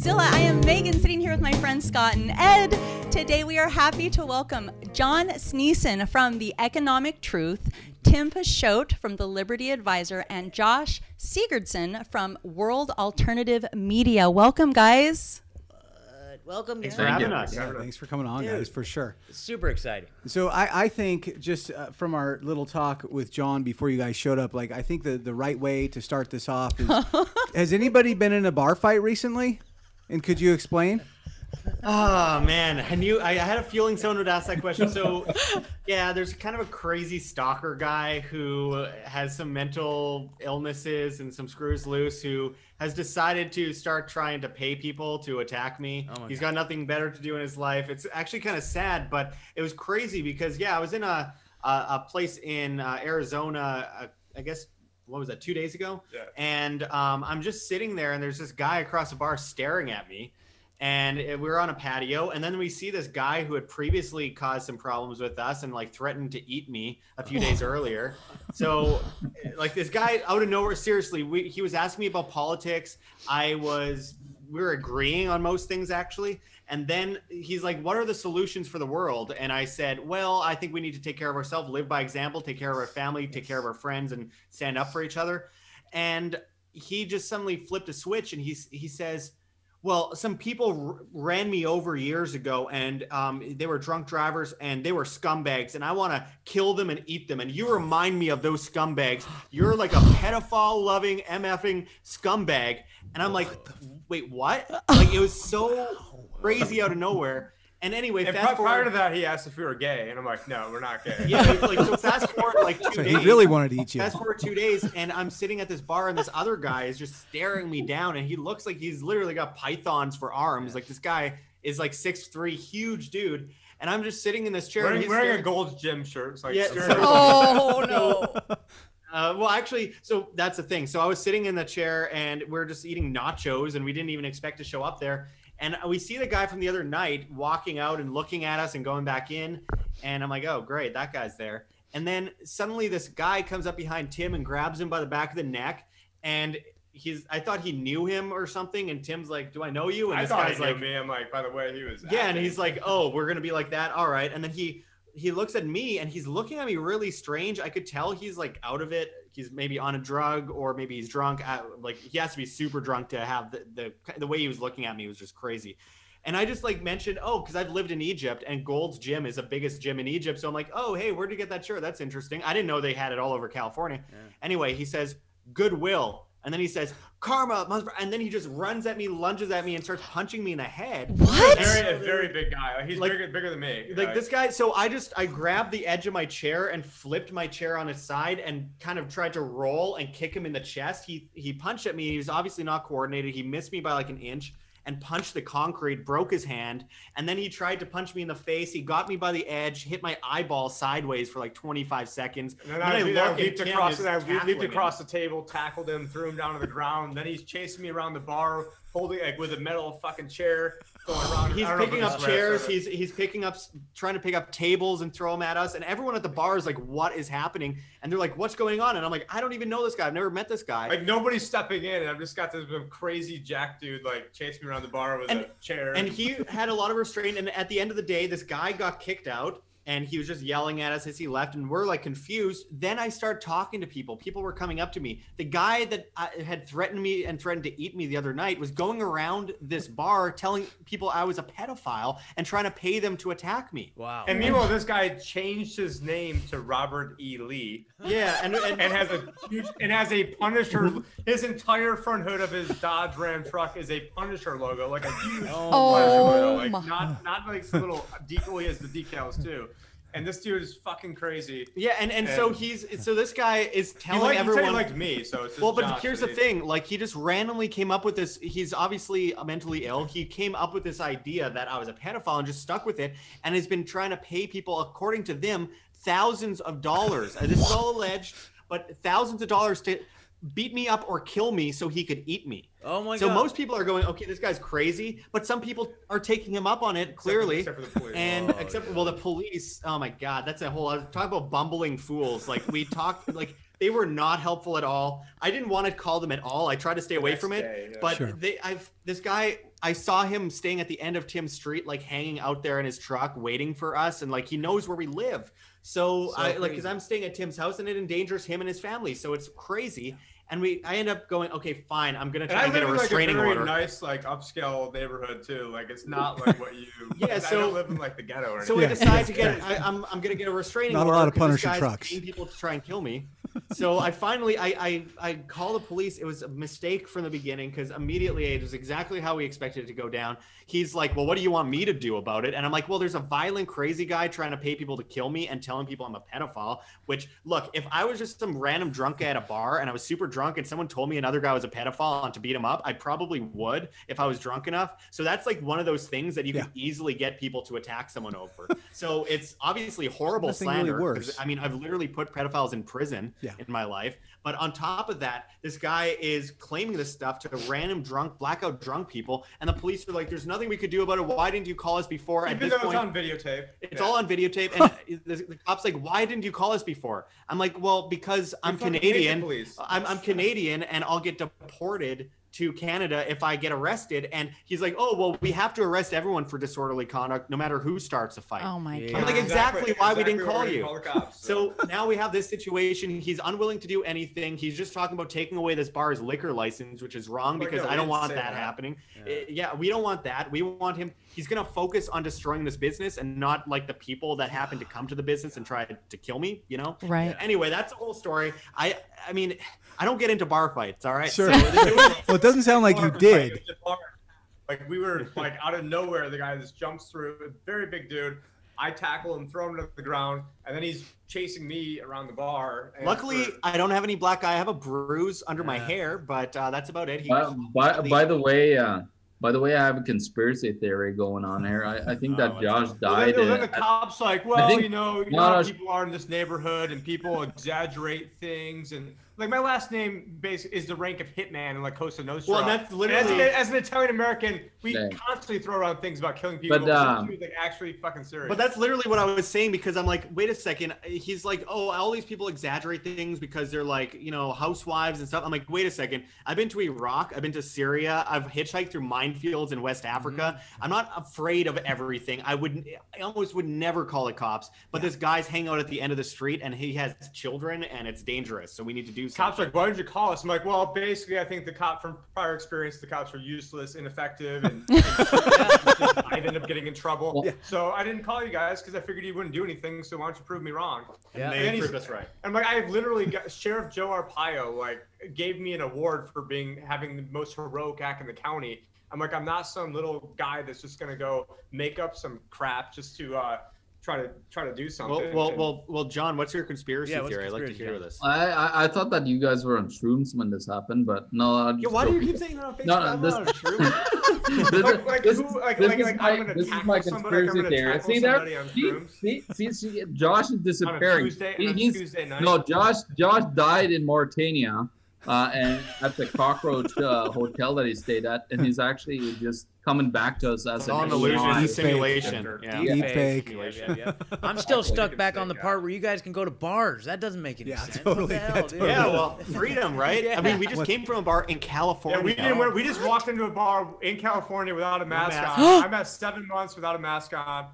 Welcome. I am Megan sitting here with my friends Scott and Ed. Today we are happy to welcome John Sneisen from The Economic Truth, Tim Picciott from The Liberty Advisor, and Josh Sigurdson from World Alternative Media. Welcome, guys. Welcome. Thanks guys. for having Yeah, us. yeah, thanks for coming on, Dude. guys, for sure. Super exciting. So I, I think just uh, from our little talk with John before you guys showed up, like I think the, the right way to start this off is: Has anybody been in a bar fight recently? And could you explain? Oh man, I knew I, I had a feeling someone would ask that question. So, yeah, there's kind of a crazy stalker guy who has some mental illnesses and some screws loose who has decided to start trying to pay people to attack me. Oh my He's got nothing better to do in his life. It's actually kind of sad, but it was crazy because yeah, I was in a a, a place in uh, Arizona. Uh, I guess what was that? Two days ago. Yeah. And um, I'm just sitting there, and there's this guy across the bar staring at me. And we were on a patio, and then we see this guy who had previously caused some problems with us and like threatened to eat me a few days earlier. So, like this guy out of nowhere, seriously, we, he was asking me about politics. I was, we were agreeing on most things actually. And then he's like, What are the solutions for the world? And I said, Well, I think we need to take care of ourselves, live by example, take care of our family, take care of our friends, and stand up for each other. And he just suddenly flipped a switch and he, he says, well, some people r- ran me over years ago, and um, they were drunk drivers, and they were scumbags, and I want to kill them and eat them. And you remind me of those scumbags. You're like a pedophile-loving, mfing scumbag. And I'm like, wait, what? Like it was so crazy out of nowhere. And anyway, And fast pri- prior forward. to that, he asked if we were gay, and I'm like, no, we're not gay. yeah, like so. Fast forward like two So days. he really wanted to eat you. Fast forward two days, and I'm sitting at this bar, and this other guy is just staring me down, and he looks like he's literally got pythons for arms. Like this guy is like six three, huge dude, and I'm just sitting in this chair. and Wearing, he's wearing a gold Gym shirt. It's like, Yeah, staring so- Oh, no. Uh, well, actually, so that's the thing. So I was sitting in the chair, and we are just eating nachos, and we didn't even expect to show up there. And we see the guy from the other night walking out and looking at us and going back in. And I'm like, oh, great, that guy's there. And then suddenly this guy comes up behind Tim and grabs him by the back of the neck. And he's, I thought he knew him or something. And Tim's like, do I know you? And I this thought guy's he knew like, me. I'm like, by the way, he was. yeah. And he's like, oh, we're going to be like that. All right. And then he, he looks at me and he's looking at me really strange. I could tell he's like out of it. He's maybe on a drug or maybe he's drunk. Like he has to be super drunk to have the, the, the way he was looking at me was just crazy. And I just like mentioned, oh, because I've lived in Egypt and Gold's Gym is the biggest gym in Egypt. So I'm like, oh, hey, where'd you get that shirt? That's interesting. I didn't know they had it all over California. Anyway, he says, Goodwill. And then he says, Karma. And then he just runs at me, lunges at me, and starts punching me in the head. What? very, a very big guy. Like, he's Like- bigger, bigger than me. Like this guy, so I just I grabbed the edge of my chair and flipped my chair on its side and kind of tried to roll and kick him in the chest. He he punched at me. He was obviously not coordinated. He missed me by like an inch and punched the concrete, broke his hand, and then he tried to punch me in the face. He got me by the edge, hit my eyeball sideways for like 25 seconds. And then I, I, look I leaped across, I leaped- him. across the table, tackled him, threw him down to the ground. Then he's chasing me around the bar, holding like with a metal fucking chair, going around. He's I don't know if picking up chairs. He's he's picking up, trying to pick up tables and throw them at us. And everyone at the bar is like, "What is happening?" And they're like, "What's going on?" And I'm like, "I don't even know this guy. I've never met this guy." like nobody's stepping in, and I've just got this crazy jack dude like chasing me around the bar with And- a chair. and he had a lot of restraint. And at the end of the day, this guy got kicked out. And he was just yelling at us as he left, and we're like confused. Then I start talking to people. People were coming up to me. The guy that uh, had threatened me and threatened to eat me the other night was going around this bar telling people I was a pedophile and trying to pay them to attack me. Wow. And meanwhile, this guy changed his name to Robert E. Lee Yeah, and, and, and has a huge and has a Punisher. His entire front hood of his Dodge Ram truck is a Punisher logo, like a huge Oh Punisher logo, like not not like little decal. He has the decals too. And this dude is fucking crazy. Yeah, and, and so he's so this guy is telling liked, he said everyone. he liked me, so it's just well, but Josh, here's the thing: like he just randomly came up with this. He's obviously mentally ill. He came up with this idea that I was a pedophile and just stuck with it, and has been trying to pay people, according to them, thousands of dollars. This is all alleged, but thousands of dollars to beat me up or kill me so he could eat me. Oh my so god. So most people are going, okay, this guy's crazy, but some people are taking him up on it clearly. except for the police. And Oh, except yeah. well, the police. Oh my God, that's a whole. I was talking about bumbling fools. Like we talked. Like they were not helpful at all. I didn't want to call them at all. I tried to stay away next from it. day, yeah. But Sure. they, I've this guy. I saw him staying at the end of Tim's street, like hanging out there in his truck, waiting for us, and like he knows where we live. So, So I like because. I'm staying at Tim's house, and it endangers him and his family. So it's crazy. And we, I end up going, okay, fine. I'm gonna And try I to get live a in like a restraining very order. nice, like upscale neighborhood too. Like it's not like what you. Yeah, I so- don't live in like the ghetto or So we I decide to get. I, I'm I'm gonna get a restraining order. Not a lot of this Punisher trucks. people to try and kill me. So I finally I I, I call the police. It was a mistake from the beginning because immediately it was exactly how we expected it to go down. He's like, "Well, what do you want me to do about it?" And I'm like, "Well, there's a violent, crazy guy trying to pay people to kill me and telling people I'm a pedophile." Which, look, if I was just some random drunk guy at a bar and I was super drunk and someone told me another guy was a pedophile and to beat him up, I probably would if I was drunk enough. So that's like one of those things that you can easily get people to attack someone over. so it's obviously horrible Nothing really worse. I mean, I've literally put pedophiles in prison Yeah. in my life. But on top of that, this guy is claiming this stuff to random drunk, blackout drunk people, and the police are like, "There's nothing we could do about it. Why didn't you call us before?" At Even this though it's point, on videotape. it's Yeah. all on videotape, and the, the cop's like, "Why didn't you call us before?" I'm like, "Well, because I'm fucking hate Canadian. I'm, I'm Canadian, and I'll get deported to Canada if I get arrested." And he's like, "Oh, well, we have to arrest everyone for disorderly conduct, no matter who starts a fight." Oh my Yeah. god. I'm like, exactly why we didn't call you. call cops, So now we have this situation. He's unwilling to do anything. He's just talking about taking away this bar's liquor license, which is wrong Like, because no, I don't want that, that. happening. Yeah. Yeah, we don't want that. We want him. He's gonna focus on destroying this business and not like the people that happen to come to the business and try to kill me. You know. Right. Anyway, that's the whole story. I I mean, I don't get into bar fights. All right. Sure. So well, it doesn't sound like you did. it's just hard. Like we were like out of nowhere, the guy just jumps through, a very big dude. I tackle him, throw him to the ground, and then he's chasing me around the bar. and Luckily, for- I don't have any black eye. I have a bruise under my hair, but uh, that's about it. He, By, by, by the way, uh, by the way, I have a conspiracy theory going on here. I, I think Oh, that what's Josh up? Well, then, died. well, then the cops like, well, think- you know, you No, know how no, people are in this neighborhood, and people exaggerate things, and like my last name basically is the rank of hitman in like Costa Nostra. Well, that's literally- as, an- as an Italian American, we Yeah. constantly throw around things about killing people. But, um, dude's, like actually fucking serious. But that's literally what I was saying because I'm like, wait a second. He's like, oh, all these people exaggerate things because they're like, you know, housewives and stuff. I'm like, wait a second. I've been to Iraq. I've been to Syria. I've hitchhiked through minefields in West Africa. I'm not afraid of everything. I would, I almost would never call it cops. But this guy's hanging out at the end of the street and he has children and it's dangerous. So we need to do cops are like, why did you call us? I'm like, well, basically, I think the cop from prior experience, the cops were useless, ineffective, and I'd end up getting in trouble. Yeah. So I didn't call you guys because I figured you wouldn't do anything. So why don't you prove me wrong? Yeah. And And they he's- proved us right. I'm like, I have literally got Sheriff Joe Arpaio like gave me an award for being having the most heroic act in the county. I'm like, I'm not some little guy that's just gonna go make up some crap just to uh, try to try to do something. Well, well, well, well, John, what's your conspiracy Yeah, what's theory? I'd like to hear theory? this. I, I I thought that you guys were on shrooms when this happened, but no. I'm Yeah, just why do you keep saying that on Facebook? No, no, I'm this- not true. this, Like- like this, who- like- this like- is like, my, I'm gonna this is my somebody, conspiracy gonna theory. tackle See there? See, see, see, see, Josh is on a disappearing. Tuesday, He- on a he's, Tuesday night. no, Josh. Josh died in Mauritania, uh, and at the cockroach uh, hotel that he stayed at, and he's actually just coming back to us as an AI. illusion, Deep it's a fake. simulation. Deep Yeah. Deep fake. fake. Yeah, yeah, yeah. I'm still stuck back on the part where you guys can go to bars. That doesn't make any Yeah, sense. totally. Hell, Yeah, totally. Yeah, well, freedom, right? I mean, we just What- came from a bar in California. Yeah, we didn't. Wear, we just walked into a bar in California without a mask mask. on. I'm at seven months without a mask on,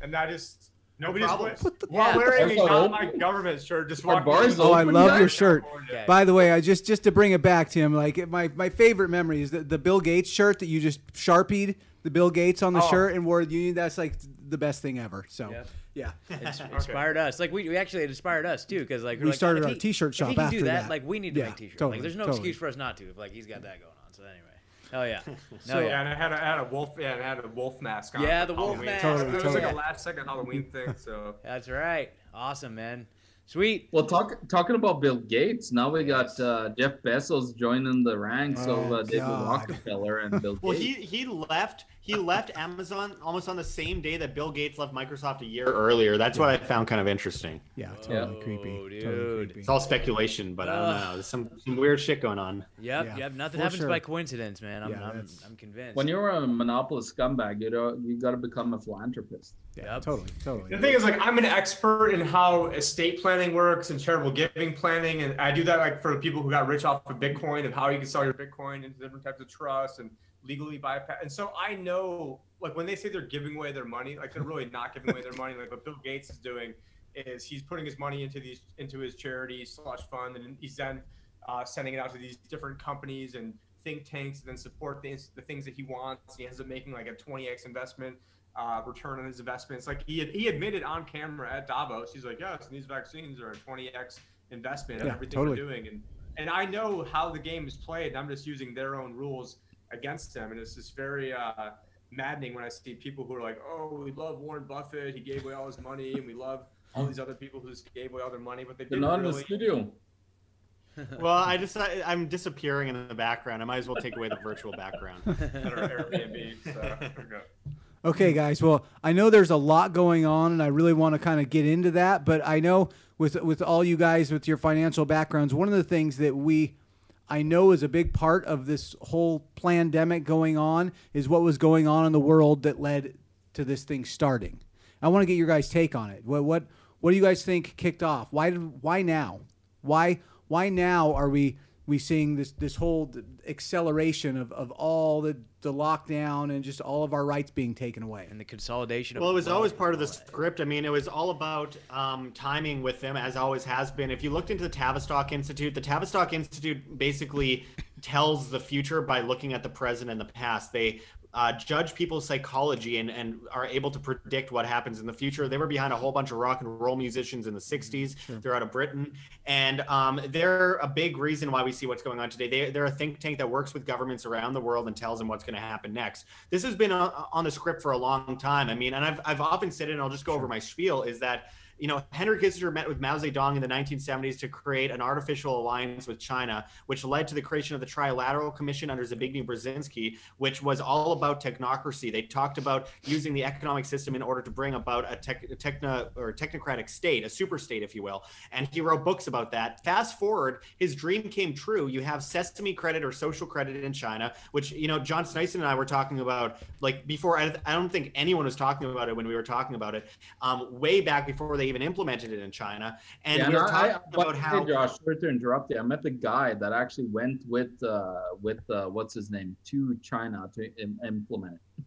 and I just No nobody just problems. went, What while Yeah. wearing a That's not not my government shirt. Just Our bars Oh, I love yet? your shirt. Okay. By the way, I just just to bring it back to him, like my my favorite memory is the, the Bill Gates shirt that you just sharpied the Bill Gates on the Oh. shirt and wore the Union. That's like the best thing ever. So Yep. yeah, It's inspired us. Like we, we actually it inspired us too because like we're like, started if our he- t-shirt if shop he can after do that, that. Like we need to Yeah, make t-shirts. totally, like there's no totally. excuse for us not to. If like he's got that going on. So anyway. Oh yeah. So- No Yeah, yeah. and I had a, I had a wolf. Yeah, I had a wolf mask on. Yeah, the wolf Halloween. mask. Totally, It was totally. like a last second Halloween thing. So That's right. Awesome, man. Sweet. Well, talk, talking about Bill Gates, now we got uh, Jeff Bezos joining the ranks of Oh, uh, David God. Rockefeller and Bill Gates. Well, he he left. He left Amazon almost on the same day that Bill Gates left Microsoft a year earlier. That's what I found kind of interesting. Yeah, totally Whoa, creepy. dude. Totally creepy. It's all speculation, but I don't know. There's some, some weird shit going on. Yep, Yeah, yep. Nothing for happens sure. by coincidence, man. I'm, Yeah, I'm, I'm convinced. When you're a monopolist scumbag, you know you got to become a philanthropist. Yeah, Yep. totally, totally. The thing is, like, I'm an expert in how estate planning works and charitable giving planning, and I do that like for the people who got rich off of Bitcoin and how you can sell your Bitcoin into different types of trusts and legally bypass. And so I know, like, when they say they're giving away their money, like they're really not giving away their money. Like what Bill Gates is doing is he's putting his money into these into his charity slash fund, and he's then uh, sending it out to these different companies and think tanks, and then support the, the things that he wants. He ends up making like a 20x investment uh, return on his investments. Like he he admitted on camera at Davos, he's like, yes, these vaccines are a 20x investment in Yeah, everything totally. we're doing, and and I know how the game is played. And I'm just using their own rules against them, and it's just very uh, maddening when I see people who are like, oh, we love Warren Buffett, he gave away all his money, and we love all these other people who just gave away all their money, but they didn't not in the really. studio. Well, I just I, I'm disappearing in the background. I might as well take away the virtual background. Airbnb, so there we go. Okay, guys. Well, I know there's a lot going on, and I really want to kind of get into that. But I know with with all you guys with your financial backgrounds, one of the things that we I know is a big part of this whole pandemic going on is what was going on in the world that led to this thing starting. I want to get your guys' take on it. What what what do you guys think kicked off? Why did why now? Why why now are we we seeing this this whole acceleration of, of all the the lockdown and just all of our rights being taken away? and the consolidation of Well, it was always part of the script. I mean, it was all about um, timing with them, as always has been. If you looked into the Tavistock Institute, the Tavistock Institute basically tells the future by looking at the present and the past. They uh, judge people's psychology and, and are able to predict what happens in the future. They were behind a whole bunch of rock and roll musicians in the 60s. They're out of Britain. And um, they're a big reason why we see what's going on today. They, they're a think tank that works with governments around the world and tells them what's going to happen next. This has been on, on the script for a long time. I mean, and I've, I've often said it, and I'll just go over my spiel, is that you know, Henry Kissinger met with Mao Zedong in the 1970s to create an artificial alliance with China, which led to the creation of the Trilateral Commission under Zbigniew Brzezinski, which was all about technocracy. They talked about using the economic system in order to bring about a, tech, techno or technocratic state, a super state, if you will. And he wrote books about that. Fast forward, his dream came true. You have Sesame credit or social credit in China, which you know John Sneisen and I were talking about like before. I, I don't think anyone was talking about it when we were talking about it, um, way back before they even implemented it in China. And yeah, we were talking I, about but, how hey, Josh, sorry to interrupt you. I met the guy that actually went with uh, with uh, what's his name to China to Im- implement it.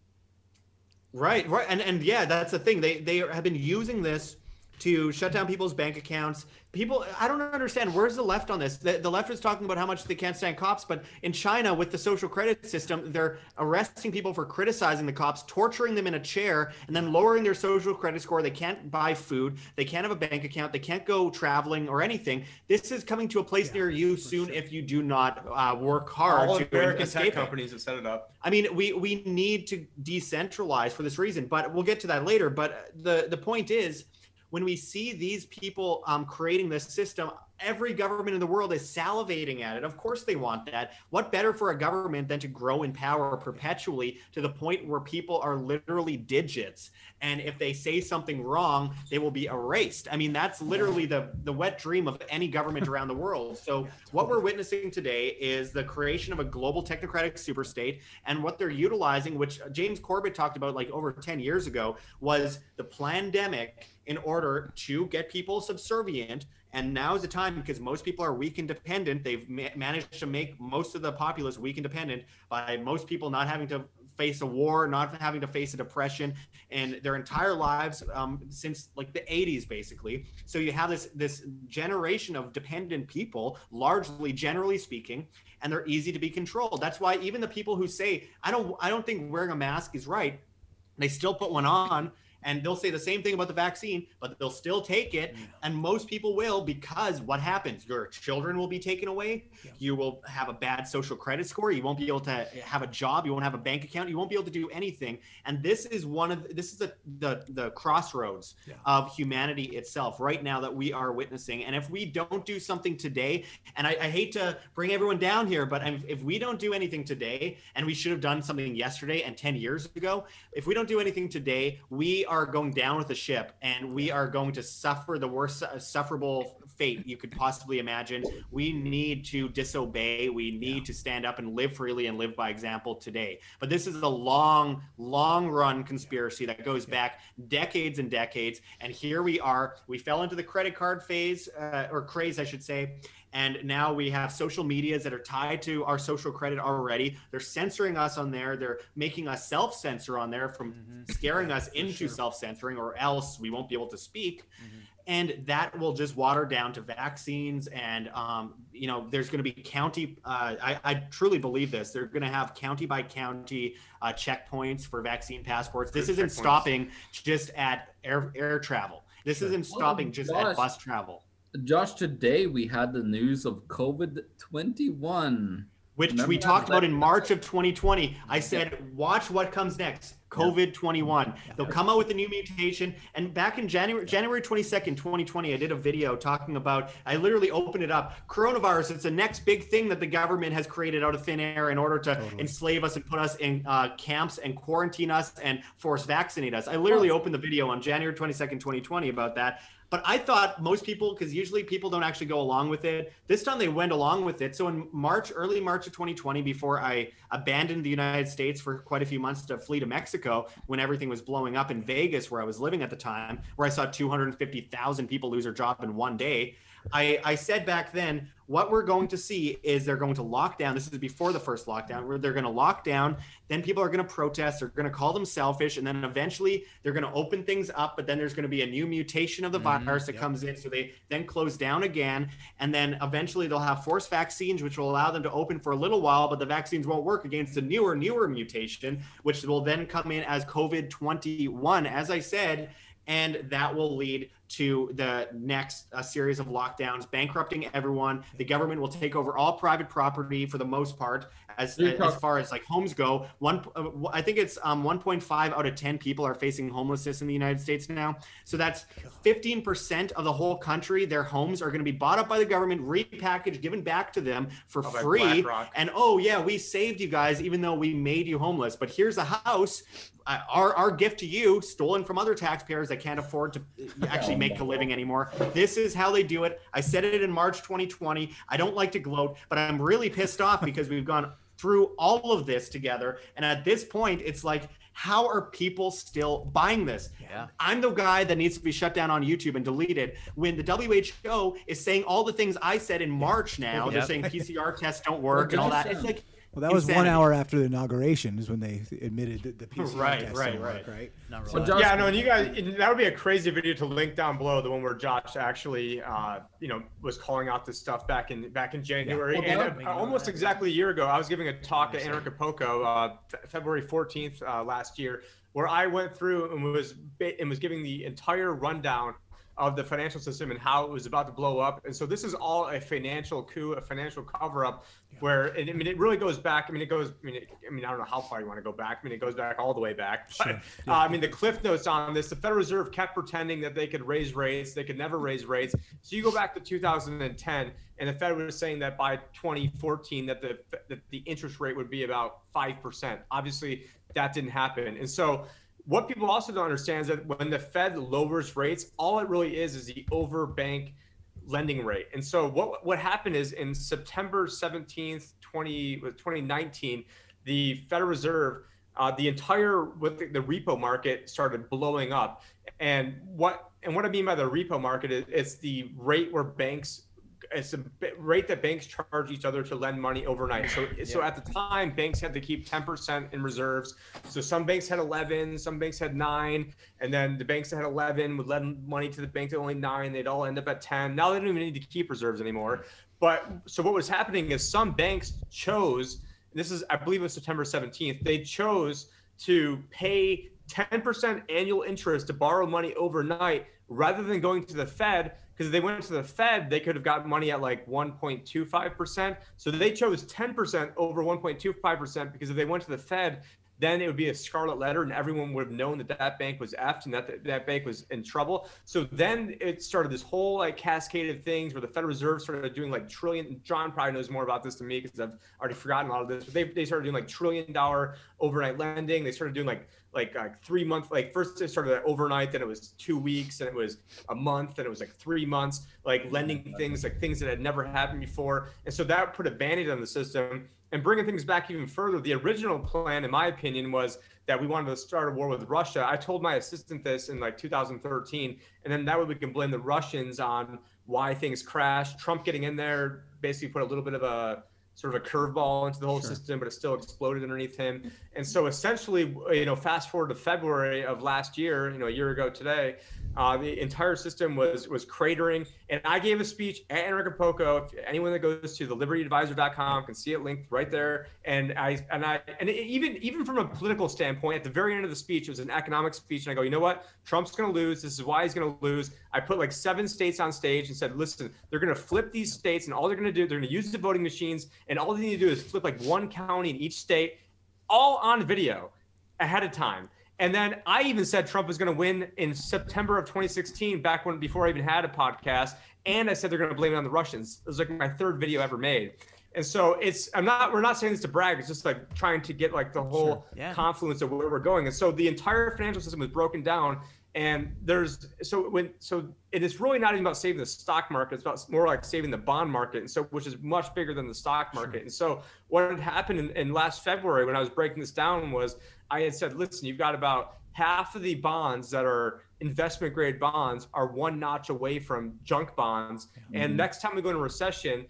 Right, right, and and yeah, that's the thing. They they have been using this to shut down people's bank accounts. People, I don't understand. Where's the left on this? The, the left is talking about how much they can't stand cops, but in China, with the social credit system, they're arresting people for criticizing the cops, torturing them in a chair, and then lowering their social credit score. They can't buy food. They can't have a bank account. They can't go traveling or anything. This is coming to a place near you soon if you do not uh, work hard All to American tech companies have set it up. I mean, we we need to decentralize for this reason, but we'll get to that later. But the the point is, when we see these people um, creating this system, every government in the world is salivating at it. Of course, they want that. What better for a government than to grow in power perpetually to the point where people are literally digits, and if they say something wrong, they will be erased. I mean, that's literally the the wet dream of any government around the world. So, what we're witnessing today is the creation of a global technocratic superstate, and what they're utilizing, which James Corbett talked about like over 10 years ago, was the pandemic in order to get people subservient. And now is the time because most people are weak and dependent. They've ma- managed to make most of the populace weak and dependent by most people not having to face a war, not having to face a depression, and their entire lives um, since like the 80s, basically. So you have this this generation of dependent people, largely, generally speaking, and they're easy to be controlled. That's why even the people who say I don't I don't think wearing a mask is right, they still put one on and they'll say the same thing about the vaccine, but they'll still take it. And most people will because what happens? Your children will be taken away. You will have a bad social credit score. You won't be able to have a job. You won't have a bank account. You won't be able to do anything. And this is one of this is the the, the crossroads of humanity itself right now that we are witnessing. And if we don't do something today, and I, I hate to bring everyone down here, but if, if we don't do anything today, and we should have done something yesterday and 10 years ago, if we don't do anything today, we are going down with the ship and we are going to suffer the worst uh, sufferable fate you could possibly imagine. We need to disobey. We need to stand up and live freely and live by example today. But this is a long, long run conspiracy that goes back decades and decades. And here we are. We fell into the credit card phase uh, or craze, I should say. And now we have social medias that are tied to our social credit already. They're censoring us on there. They're making us self censor on there from scaring us into self censoring, or else we won't be able to speak. And that will just water down to vaccines. And, um, you know, there's going to be county, uh, I, I truly believe this. They're going to have county by county uh, checkpoints for vaccine passports. This Good isn't stopping just at air, air travel. This isn't stopping just at bus travel. Josh, today we had the news of COVID 21. which Remember we talked about in March of 2020. I said, watch what comes next. COVID 21. They'll come out with a new mutation. And back in January, January 22nd, 2020, I did a video talking about, I literally opened it up. Coronavirus, it's the next big thing that the government has created out of thin air in order to enslave us and put us in uh, camps and quarantine us and force vaccinate us. I literally opened the video on January 22nd, 2020 about that. But I thought most people, because usually people don't actually go along with it. This time they went along with it. So in March, early March of 2020, before I abandoned the United States for quite a few months to flee to Mexico, when everything was blowing up in Vegas, where I was living at the time, where I saw 250,000 people lose their job in one day. I, I said back then, what we're going to see is they're going to lock down. This is before the first lockdown, where they're going to lock down. Then people are going to protest. They're going to call them selfish. And then eventually they're going to open things up. But then there's going to be a new mutation of the mm-hmm, virus that comes in. So they then close down again. And then eventually they'll have forced vaccines, which will allow them to open for a little while. But the vaccines won't work against the newer, newer mutation, which will then come in as COVID 21. As I said, and that will lead to the next uh, series of lockdowns, bankrupting everyone. The government will take over all private property for the most part, as as far as like homes go. One, uh, I think it's um, 1.5 out of 10 people are facing homelessness in the United States now. So that's 15% of the whole country. Their homes are going to be bought up by the government, repackaged, given back to them for Oh, free. And oh yeah, we saved you guys, even though we made you homeless. But here's a house, uh, our our gift to you, stolen from other taxpayers that can't afford to uh, actually make a living anymore. This is how they do it. I said it in March 2020. I don't like to gloat, but I'm really pissed off because we've gone through all of this together, and at this point, it's like. How are people still buying this? Yeah. I'm the guy that needs to be shut down on YouTube and deleted when the WHO is saying all the things I said in March now. They're saying PCR tests don't work and all that. It's like Well, that was one hour after the inauguration is when they admitted that the PCR Right, test right, didn't work, right. right? Not So. Josh, Yeah, no, and you guys, and that would be a crazy video to link down below, the one where Josh actually, uh, you know, was calling out this stuff back in back in January, Well, and that- uh, almost exactly a year ago, I was giving a talk at Anarchapulco, uh, February 14th uh, last year, where I went through and was and was giving the entire rundown of the financial system and how it was about to blow up. And so this is all a financial coup, a financial cover up where, and, I mean, it really goes back. I mean, it goes, I mean, it, I mean, I don't know how far you want to go back. I mean, it goes back all the way back. But, uh, I mean, the cliff notes on this, the Federal Reserve kept pretending that they could raise rates. They could never raise rates. So you go back to 2010 and the Fed was saying that by 2014 that the, that the interest rate would be about 5%. Obviously that didn't happen. And so what people also don't understand is that when the Fed lowers rates, all it really is is the overbank lending rate. And so what what happened is in September 17th, 20 2019, the Federal Reserve uh, the entire with the, the repo market started blowing up. And what and what I mean by the repo market is it's the rate where banks it's the rate that banks charge each other to lend money overnight. So, so at the time, banks had to keep 10% in reserves. So some banks had 11, some banks had nine, and then the banks that had 11 would lend money to the bank that only nine. They'd all end up at 10. Now they don't even need to keep reserves anymore. But so what was happening is some banks chose. This is, I believe, it was September 17th. They chose to pay 10% annual interest to borrow money overnight rather than going to the Fed. Because if they went to the Fed, they could have got money at like 1.25%. So they chose 10% over 1.25% because if they went to the Fed, then it would be a scarlet letter and everyone would have known that that bank was effed and that that, that bank was in trouble. So then it started this whole like cascade of things where the Federal Reserve started doing like trillion. John probably knows more about this than me because I've already forgotten a lot of this. But they, they started doing like trillion dollar overnight lending. They started doing like like like three months. Like first they started overnight, then it was two weeks, and it was a month, and it was like three months. Like lending things like things that had never happened before, and so that put a band-aid on the system and bringing things back even further, the original plan, in my opinion, was that we wanted to start a war with Russia. I told my assistant this in like 2013, and then that way we can blame the Russians on why things crashed. Trump getting in there basically put a little bit of a sort of a curveball into the whole sure. system, but it still exploded underneath him. And so essentially, you know, fast forward to February of last year, you know, a year ago today, uh, the entire system was was cratering, and I gave a speech at Anarchapulco. If anyone that goes to the libertyadvisor.com can see it linked right there. And I and I and even even from a political standpoint, at the very end of the speech, it was an economic speech, and I go, you know what? Trump's going to lose. This is why he's going to lose. I put like seven states on stage and said, listen, they're going to flip these states, and all they're going to do, they're going to use the voting machines, and all they need to do is flip like one county in each state, all on video ahead of time. And then I even said Trump was going to win in September of 2016, back when before I even had a podcast. And I said they're going to blame it on the Russians. It was like my third video ever made. And so it's I'm not we're not saying this to brag. It's just like trying to get like the whole sure. yeah. confluence of where we're going. And so the entire financial system was broken down. And there's so when so it is really not even about saving the stock market. It's about more like saving the bond market, and so which is much bigger than the stock market. Sure. And so what had happened in, in last February when I was breaking this down was I had said, listen, you've got about half of the bonds that are investment grade bonds are one notch away from junk bonds. Mm-hmm. And next time we go into recession,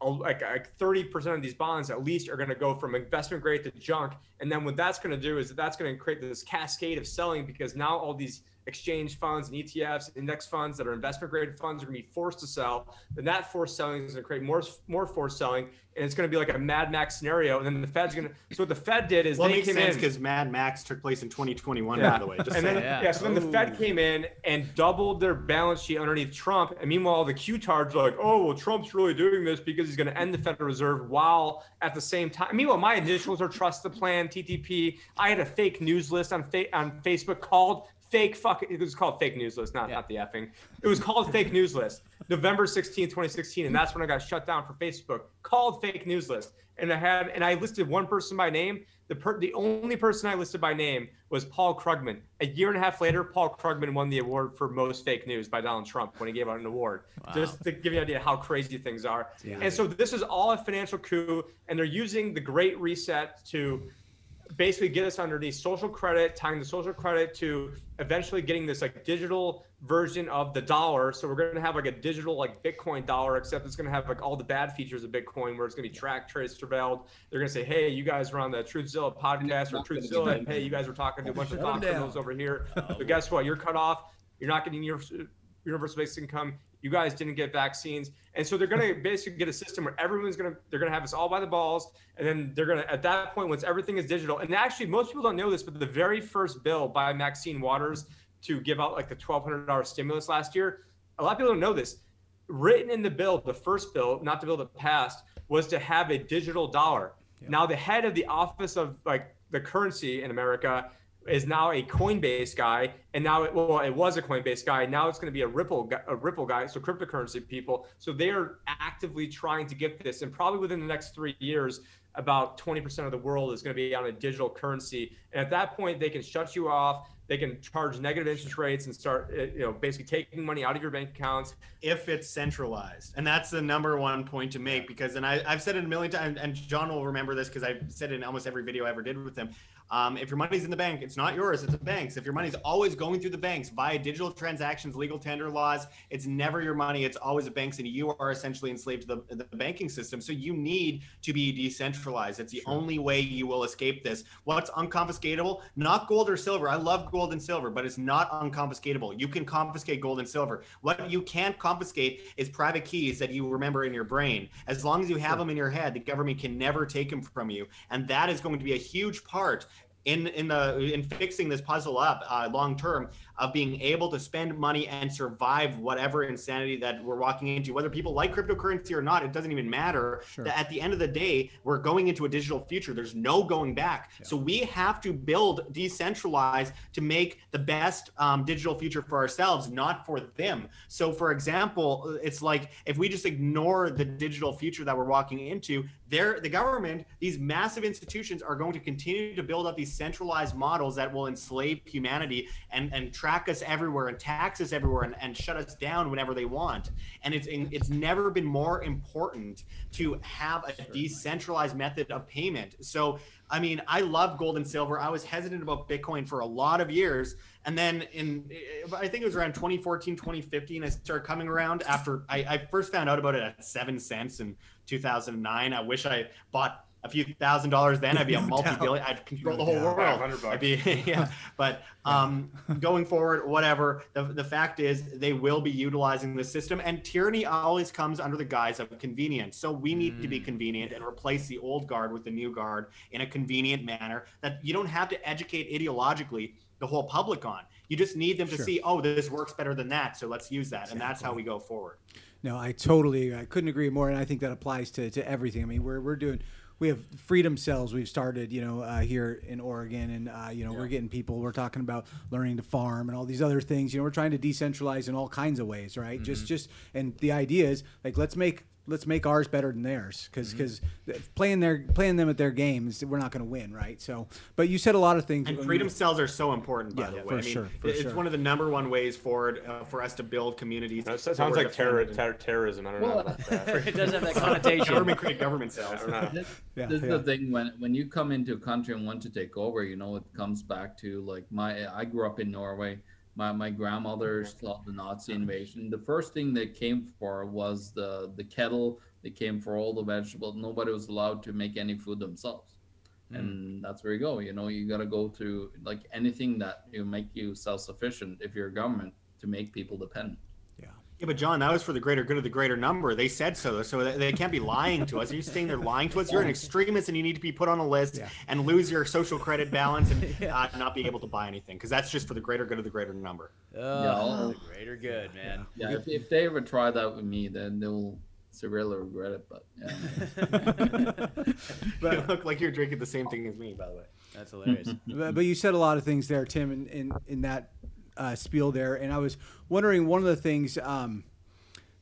like, like 30% of these bonds at least are going to go from investment grade to junk. And then what that's going to do is that that's going to create this cascade of selling because now all these exchange funds and ETFs, index funds that are investment grade funds are going to be forced to sell. Then that forced selling is going to create more more forced selling, and it's going to be like a Mad Max scenario. And then the Fed's going to. So what the Fed did is well, they makes came sense in because Mad Max took place in 2021, yeah. by the way. and then yeah. yeah. so then the Fed came in and doubled their balance sheet underneath Trump, and meanwhile the Q-tards are like, oh well, Trump's really doing this because he's going to end the Federal Reserve, while at the same time, meanwhile my initials are Trust the Plan, TTP. I had a fake news list on fa- on Facebook called fake fucking it was called fake news list not yeah. not the effing. It was called fake news list november 16 2016 and that's when i got shut down for facebook. Called fake news list. And i had and i listed one person by name. The per, the only person i listed by name was paul krugman. A year and a half later paul krugman won the award for most fake news by donald trump when he gave out an award. Wow. just to give you an idea how crazy things are. Yeah. and so this is all a financial coup and they're using the great reset to basically get us underneath social credit, tying the social credit to eventually getting this like digital version of the dollar. So we're going to have like a digital like Bitcoin dollar, except it's going to have like all the bad features of Bitcoin, where it's going to be tracked, traced, surveilled. They're going to say, "Hey, you guys were on the Truthzilla podcast or Truthzilla. Hey, you guys were talking to a bunch of criminals over here. But guess what? You're cut off. You're not getting your uh, universal basic income. You guys didn't get vaccines, and so they're going to basically get a system where everyone's going to they're going to have us all by the balls, and then they're going to at that point once everything is digital. And actually, most people don't know this, but the very first bill by Maxine Waters to give out like the twelve hundred dollars stimulus last year, a lot of people don't know this. Written in the bill, the first bill, not the bill that passed, was to have a digital dollar. Yeah. Now, the head of the office of like the currency in America is now a Coinbase guy, and now it, well, it was a Coinbase guy. Now it's going to be a Ripple, a Ripple guy. So cryptocurrency people. So they are actively trying to get this, and probably within the next three years, about 20% of the world is going to be on a digital currency. And at that point, they can shut you off. They can charge negative interest rates and start, uh, you know, basically taking money out of your bank accounts. If it's centralized, and that's the number one point to make, because, and I, I've said it a million times, and John will remember this because I've said it in almost every video I ever did with him. Um, if your money's in the bank, it's not yours, it's the bank's. If your money's always going through the banks via digital transactions, legal tender laws, it's never your money, it's always the banks, and you are essentially enslaved to the, the banking system. So you need to be decentralized. It's the sure. only way you will escape this. What's unconfiscatable? Not gold or silver. I love gold and silver, but it's not unconfiscatable. You can confiscate gold and silver. What you can't confiscate is private keys that you remember in your brain. As long as you have sure. them in your head, the government can never take them from you. And that is going to be a huge part in in the in fixing this puzzle up uh, long term of being able to spend money and survive whatever insanity that we're walking into whether people like cryptocurrency or not it doesn't even matter. Sure. that at the end of the day we're going into a digital future. There's no going back. So we have to build decentralized to make the best um, digital future for ourselves not for them. So for example it's like if we just ignore the digital future that we're walking into there the government these massive institutions are going to continue to build up these centralized models that will enslave humanity and and track us everywhere and tax us everywhere and, and shut us down whenever they want and it's it's never been more important to have a decentralized method of payment so I mean, I love gold and silver. I was hesitant about Bitcoin for a lot of years. And then in, I think it was around 2014, 2015, I started coming around after I, I first found out about it at seven cents in 2009. I wish I bought a few thousand dollars then. I'd be a multi-billion I'd control the whole doubt. world. 500 bucks. I'd be, yeah. But um, going forward, whatever. The, the fact is, they will be utilizing the system, and tyranny always comes under the guise of convenience. So we need to be convenient and replace the old guard with the new guard in a convenient manner that you don't have to educate ideologically the whole public on. You just need them to Sure. see, oh, this works better than that, so let's use that, and that's how we go forward. No, I totally, I couldn't agree more, and I think that applies to, to everything. I mean, we're we're doing, we have freedom cells we've started, you know, uh, here in Oregon, and uh, you know, we're getting people. We're talking about learning to farm and all these other things. You know, we're trying to decentralize in all kinds of ways, right? Just just, and the idea is like let's make let's make ours better than theirs because because playing their playing them at their games we're not going to win right so but you said a lot of things And freedom cells are so important, by Yeah, the way. for I mean, sure, for it's sure. one of the number one ways forward uh, for us to build communities. That where sounds like terror, ter- terrorism. I don't know about that. it does have that connotation. Government create government cells. don't know. This, Yeah, is the thing when when you come into a country and want to take over, you know, it comes back to like my I grew up in Norway. My my grandmother mm-hmm. saw the Nazi invasion. The first thing they came for was the the kettle. They came for all the vegetables. Nobody was allowed to make any food themselves. Mm. And that's where you go. You know, you got to go to like anything that you make you self sufficient if you're a government to make people dependent. Yeah, but John, that was for the greater good of the greater number. They said so, so they, they can't be lying to us. Are you saying they're lying to us? You're an extremist, and you need to be put on a list Yeah. and lose your social credit balance and uh, not be able to buy anything because that's just for the greater good of the greater number. Oh, greater good, man. Yeah, if, if they ever try that with me, then they'll severely regret it. But yeah. you look like you're drinking the same thing as me, by the way. That's hilarious. but, but you said a lot of things there, Tim, in in, in that uh, spiel there, and I was wondering one of the things um,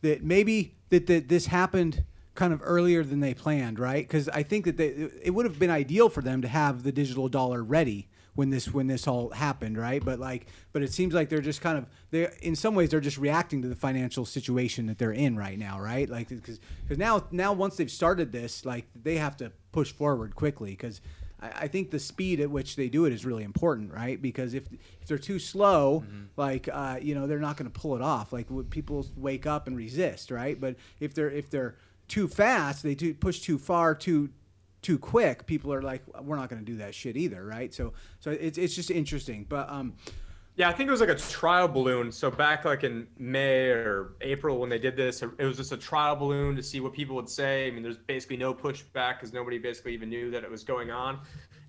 that maybe that, that this happened kind of earlier than they planned, right? Because I think that they, it would have been ideal for them to have the digital dollar ready when this when this all happened, right? But like, but it seems like they're just kind of they in some ways they're just reacting to the financial situation that they're in right now, right? Like because because now now once they've started this, like they have to push forward quickly because. I I think the speed at which they do it is really important, right? Because if if they're too slow, like uh, you know, they're not going to pull it off. Like people wake up and resist, right? But if they're if they're too fast, they do push too far, too too quick. People are like, we're not going to do that shit either, right? So so it's it's just interesting. But um, Yeah, I think it was like a trial balloon. So back like in May or April when they did this, it was just a trial balloon to see what people would say. I mean, there's basically no pushback because nobody basically even knew that it was going on.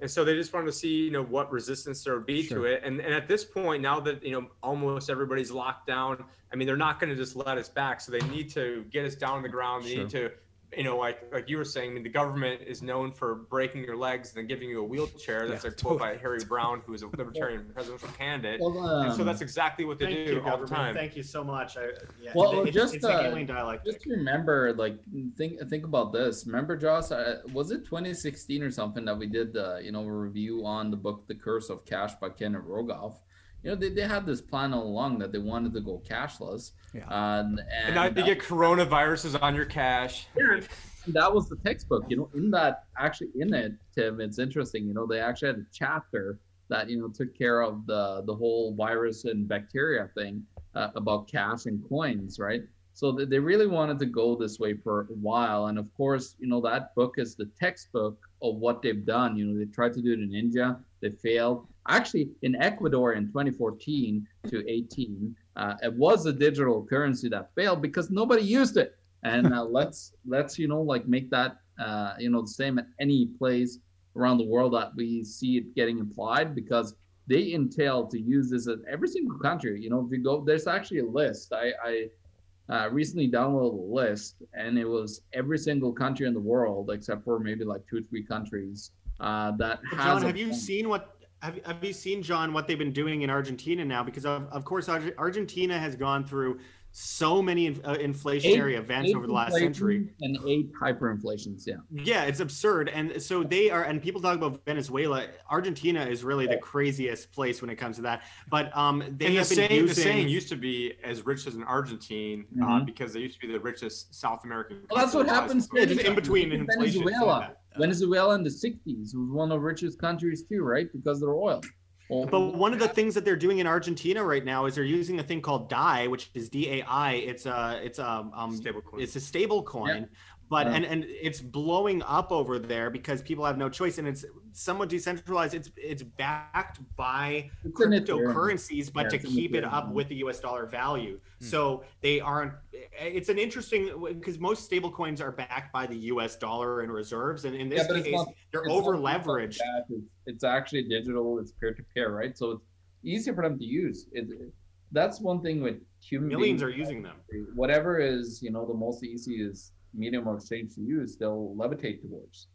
And so they just wanted to see, you know, what resistance there would be to it. And and at this point, now that you know almost everybody's locked down, I mean, they're not going to just let us back. So they need to get us down on the ground. They need to you know, like like you were saying, I mean, the government is known for breaking your legs and then giving you a wheelchair. That's Yeah, a quote by Harry Brown, who is a libertarian presidential candidate. Well, and so um, that's exactly what they do you, all the time. Thank you so much. I, yeah, Well, it- it's, just, it's like uh, Hegelian dialectic. Just remember, like, think think about this. Remember, Josh, uh, was it 2016 or something that we did, uh, you know, a review on the book "The Curse of Cash" by Kenneth Rogoff? You know, they, they had this plan all along that they wanted to go cashless. Yeah. And, and, And now you get coronaviruses on your cash. Yeah, that was the textbook. You know, in that actually in it, Tim, it's interesting. You know, they actually had a chapter that you know took care of the the whole virus and bacteria thing uh, about cash and coins, right? So they, they really wanted to go this way for a while, and of course, you know that book is the textbook of what they've done. You know, they tried to do it in India, they failed. Actually, in Ecuador in 2014 to 18, uh, it was a digital currency that failed because nobody used it. And uh, let's let's you know like make that uh, you know the same at any place around the world that we see it getting applied because they entail to use this in every single country. You know, if you go, there's actually a list. I, I uh, recently downloaded a list, and it was every single country in the world except for maybe like two or three countries uh, that has. John, have you seen what? Have, have you seen John what they've been doing in Argentina now? Because of, of course Arge- Argentina has gone through so many in- uh, inflationary Eight- events eight over the last century. and eight hyperinflations. Yeah. Yeah, it's absurd. And so they are, and people talk about Venezuela. Argentina is really the craziest place when it comes to that. But um, they and the have been saying, the saying used to be as rich as an Argentine uh, Mhm. because they used to be the richest South American. Well, that's what happens. Yeah, just in between inflation, Venezuela. so Venezuela in the '60s was one of the richest countries too, right? Because of their oil. But one of the things that they're doing in Argentina right now is they're using a thing called DAI, which is D A I. It's a it's a um, Stable coin. it's a stable coin. But Yeah. and and it's blowing up over there because people have no choice, and it's somewhat decentralized. It's it's backed by It's cryptocurrencies, but Yeah, to keep it up with the U.S. dollar value. Hmm. So they aren't. It's an interesting because most stable coins are backed by the U.S. dollar and reserves, and in this Yeah, case, not- they're over leveraged. It's, it's actually digital. It's peer to peer, right? So it's easier for them to use. It, that's one thing with human Millions beings. are using them. Whatever is you know the most easiest medium of exchange to use, they'll levitate towards.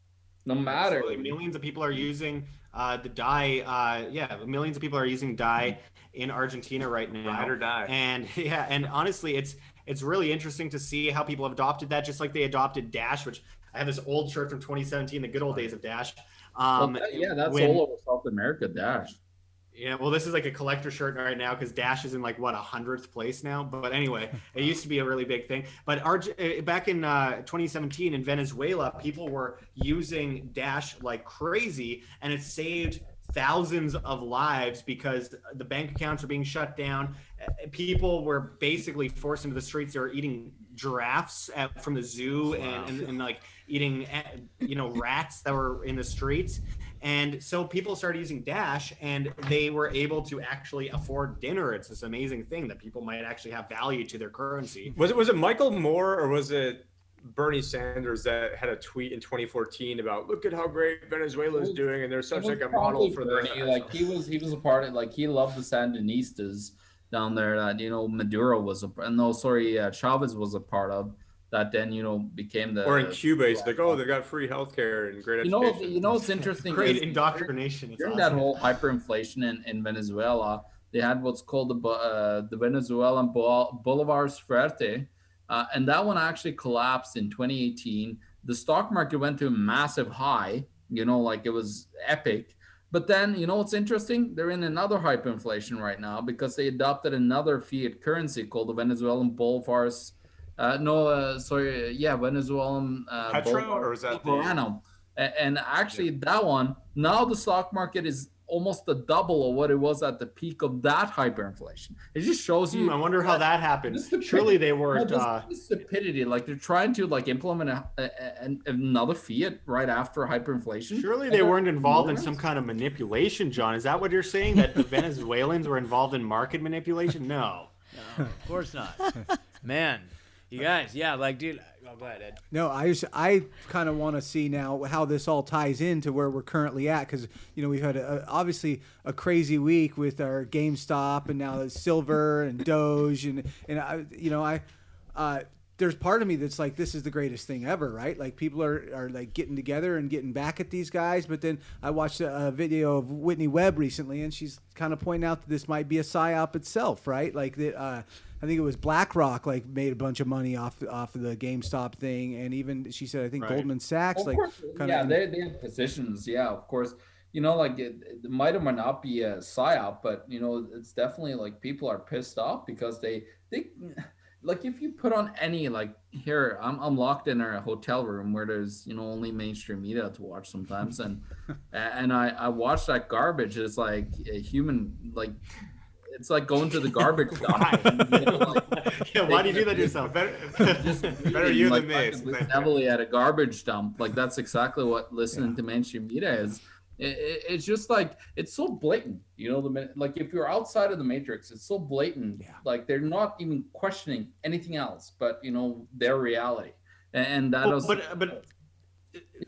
No matter. Absolutely. Millions of people are using uh, the DAI. Uh, yeah, millions of people are using DAI in Argentina right now. Ride or die. And yeah, and honestly, it's it's really interesting to see how people have adopted that, just like they adopted Dash, which I have this old shirt from 2017, the good old days of Dash. Well, Um, that- yeah, that's when- all over South America. Dash. Yeah, well, this is like a collector shirt right now because Dash is in like what a hundredth place now. But anyway, it used to be a really big thing. But Arg- uh, back in uh, 2017 in Venezuela, people were using Dash like crazy, and it saved thousands of lives because the bank accounts were being shut down. Uh, People were basically forced into the streets. They were eating giraffes at, from the zoo and, and, and like eating, uh, you know, rats that were in the streets. And so people started using Dash and they were able to actually afford dinner. It's this amazing thing that people might actually have value to their currency. Was it was it Michael Moore or was it Bernie Sanders that had a tweet in 2014 about look at how great Venezuela is doing and they're such like a model for Bernie, the like he was he was a part of like he loved the Sandinistas down there that you know Maduro was a and no sorry uh, Chavez was a part of that then you know became the or in Cuba it's like oh they got free healthcare and great you know education. you know what's interesting Great is indoctrination. It's during awesome. that whole hyperinflation in, in Venezuela they had what's called the uh, the Venezuelan Bol- Bolivar Fuerte uh, and that one actually collapsed in 2018 the stock market went to a massive high you know like it was epic but then, you know what's interesting? They're in another hyperinflation right now because they adopted another fiat currency called the Venezuelan Bolivars. Uh, no, uh, sorry, yeah, Venezuelan uh, Petro, Bolivar- or is that the- Bolivariano. And actually, that one now the stock market is almost the double of what it was at the peak of that hyperinflation. It just shows you. Hmm, I wonder how that happened. This stupidity- Surely they weren't. this- Uh, this stupidity. Like they're trying to like implement a, a, a- another fiat right after hyperinflation. surely they weren't involved in some kind of manipulation, John. Is that what you're saying? That the Venezuelans were involved in market manipulation? No. No, of course not. Man, you guys, yeah, like, dude. Oh, Ed. No, I just I kind of want to see now how this all ties into where we're currently at because you know we've had a, obviously a crazy week with our GameStop and now Silver and Doge and and I you know I uh, there's part of me that's like this is the greatest thing ever right like people are are like getting together and getting back at these guys but then I watched a, a video of Whitney Webb recently and she's kind of pointing out that this might be a psyop itself right like that. Uh, I think it was BlackRock like made a bunch of money off off of the GameStop thing, and even she said I think Right. Goldman Sachs Of like course, kind yeah, of they, they have positions. Yeah, of course. You know, like it, it might or might not be a psyop, but you know, it's definitely like people are pissed off because they they like if you put on any like here, I'm I'm locked in a hotel room where there's you know only mainstream media to watch sometimes, and and I I watch that garbage. It's like a human like. It's like going to the garbage dump. you know, like, yeah, why do you do that to yourself? better, just better you like, than me. heavily at a garbage dump. Like that's exactly what listening to mainstream media is. It, it- it's just like it's so blatant, you know. The like if you're outside of the matrix, it's so blatant. Yeah. Like they're not even questioning anything else, but you know their reality, and, and that Well, was but but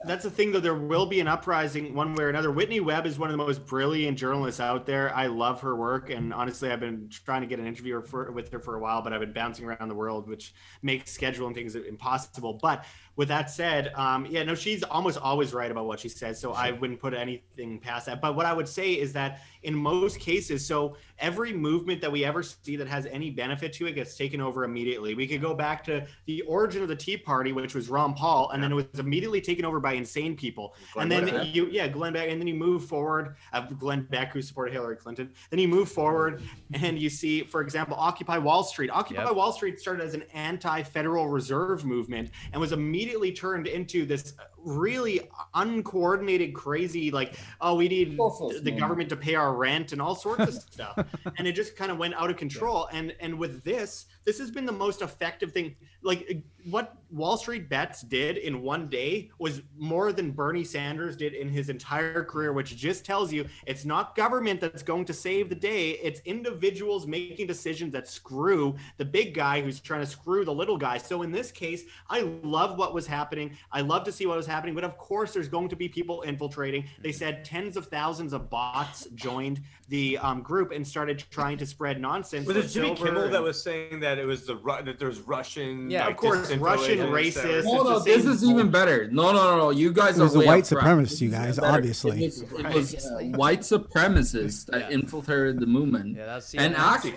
that's the thing though. There will be an uprising one way or another. Whitney Webb is one of the most brilliant journalists out there. I love her work, and honestly, I've been trying to get an interview for, with her for a while, but I've been bouncing around the world, which makes scheduling things impossible. But with that said, um, yeah, no, she's almost always right about what she says, so I wouldn't put anything past that. But what I would say is that in most cases, so every movement that we ever see that has any benefit to it gets taken over immediately. We could go back to the origin of the Tea Party, which was Ron Paul, and then it was immediately taken over by insane people. Glenn and then Beck. you, yeah, Glenn Beck, and then you move forward, uh, Glenn Beck, who supported Hillary Clinton. Then you move forward, and you see, for example, Occupy Wall Street. Occupy Yep. Wall Street started as an anti-Federal Reserve movement and was immediately turned into this really uncoordinated, crazy, like, oh, we need the movement. government to pay our rent and all sorts of stuff. And it just kind of went out of control. And and with this, this has been the most effective thing. Like eh, what Wall Street bets did in one day was more than Bernie Sanders did in his entire career, which just tells you it's not government that's going to save the day. It's individuals making decisions that screw the big guy who's trying to screw the little guy. So in this case, I love what was happening. I love to see what was happening, but of course, there's going to be people infiltrating. They said tens of thousands of bots joined the um, group and started trying to spread nonsense. Was it Jimmy silver Kimmel and- that was saying that it was the Ru- that there's Russian? Yeah, like, of course, Russian and racist. stuff? It's No, no, this is even better. No, no, no, no. You guys It was are the way white supremacists, you guys, better. obviously. It was, it was, uh, white supremacists that Yeah. infiltrated the movement. Yeah, that's and actually,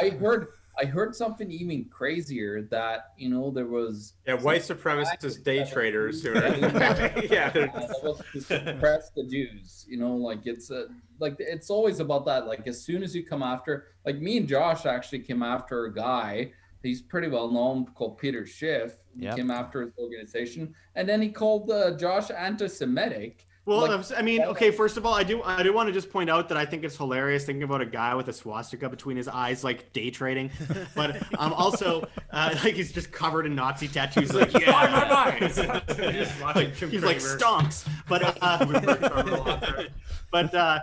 I heard I heard something even crazier that you know there was Yeah, white supremacist day traders who are. yeah, they're- that was to suppress the Jews. You know, like it's a, like it's always about that. Like as soon as you come after, like me and Josh actually came after a guy. He's pretty well known called Peter Schiff. We Yep. came after his organization, and then he called uh, Josh anti-Semitic. Well, Like- I mean, okay. First of all, I do I do want to just point out that I think it's hilarious thinking about a guy with a swastika between his eyes, like day trading. But um, also, uh, like he's just covered in Nazi tattoos. Like, yeah, my. Just like, he's like stonks. But uh, Terminal out there. but uh,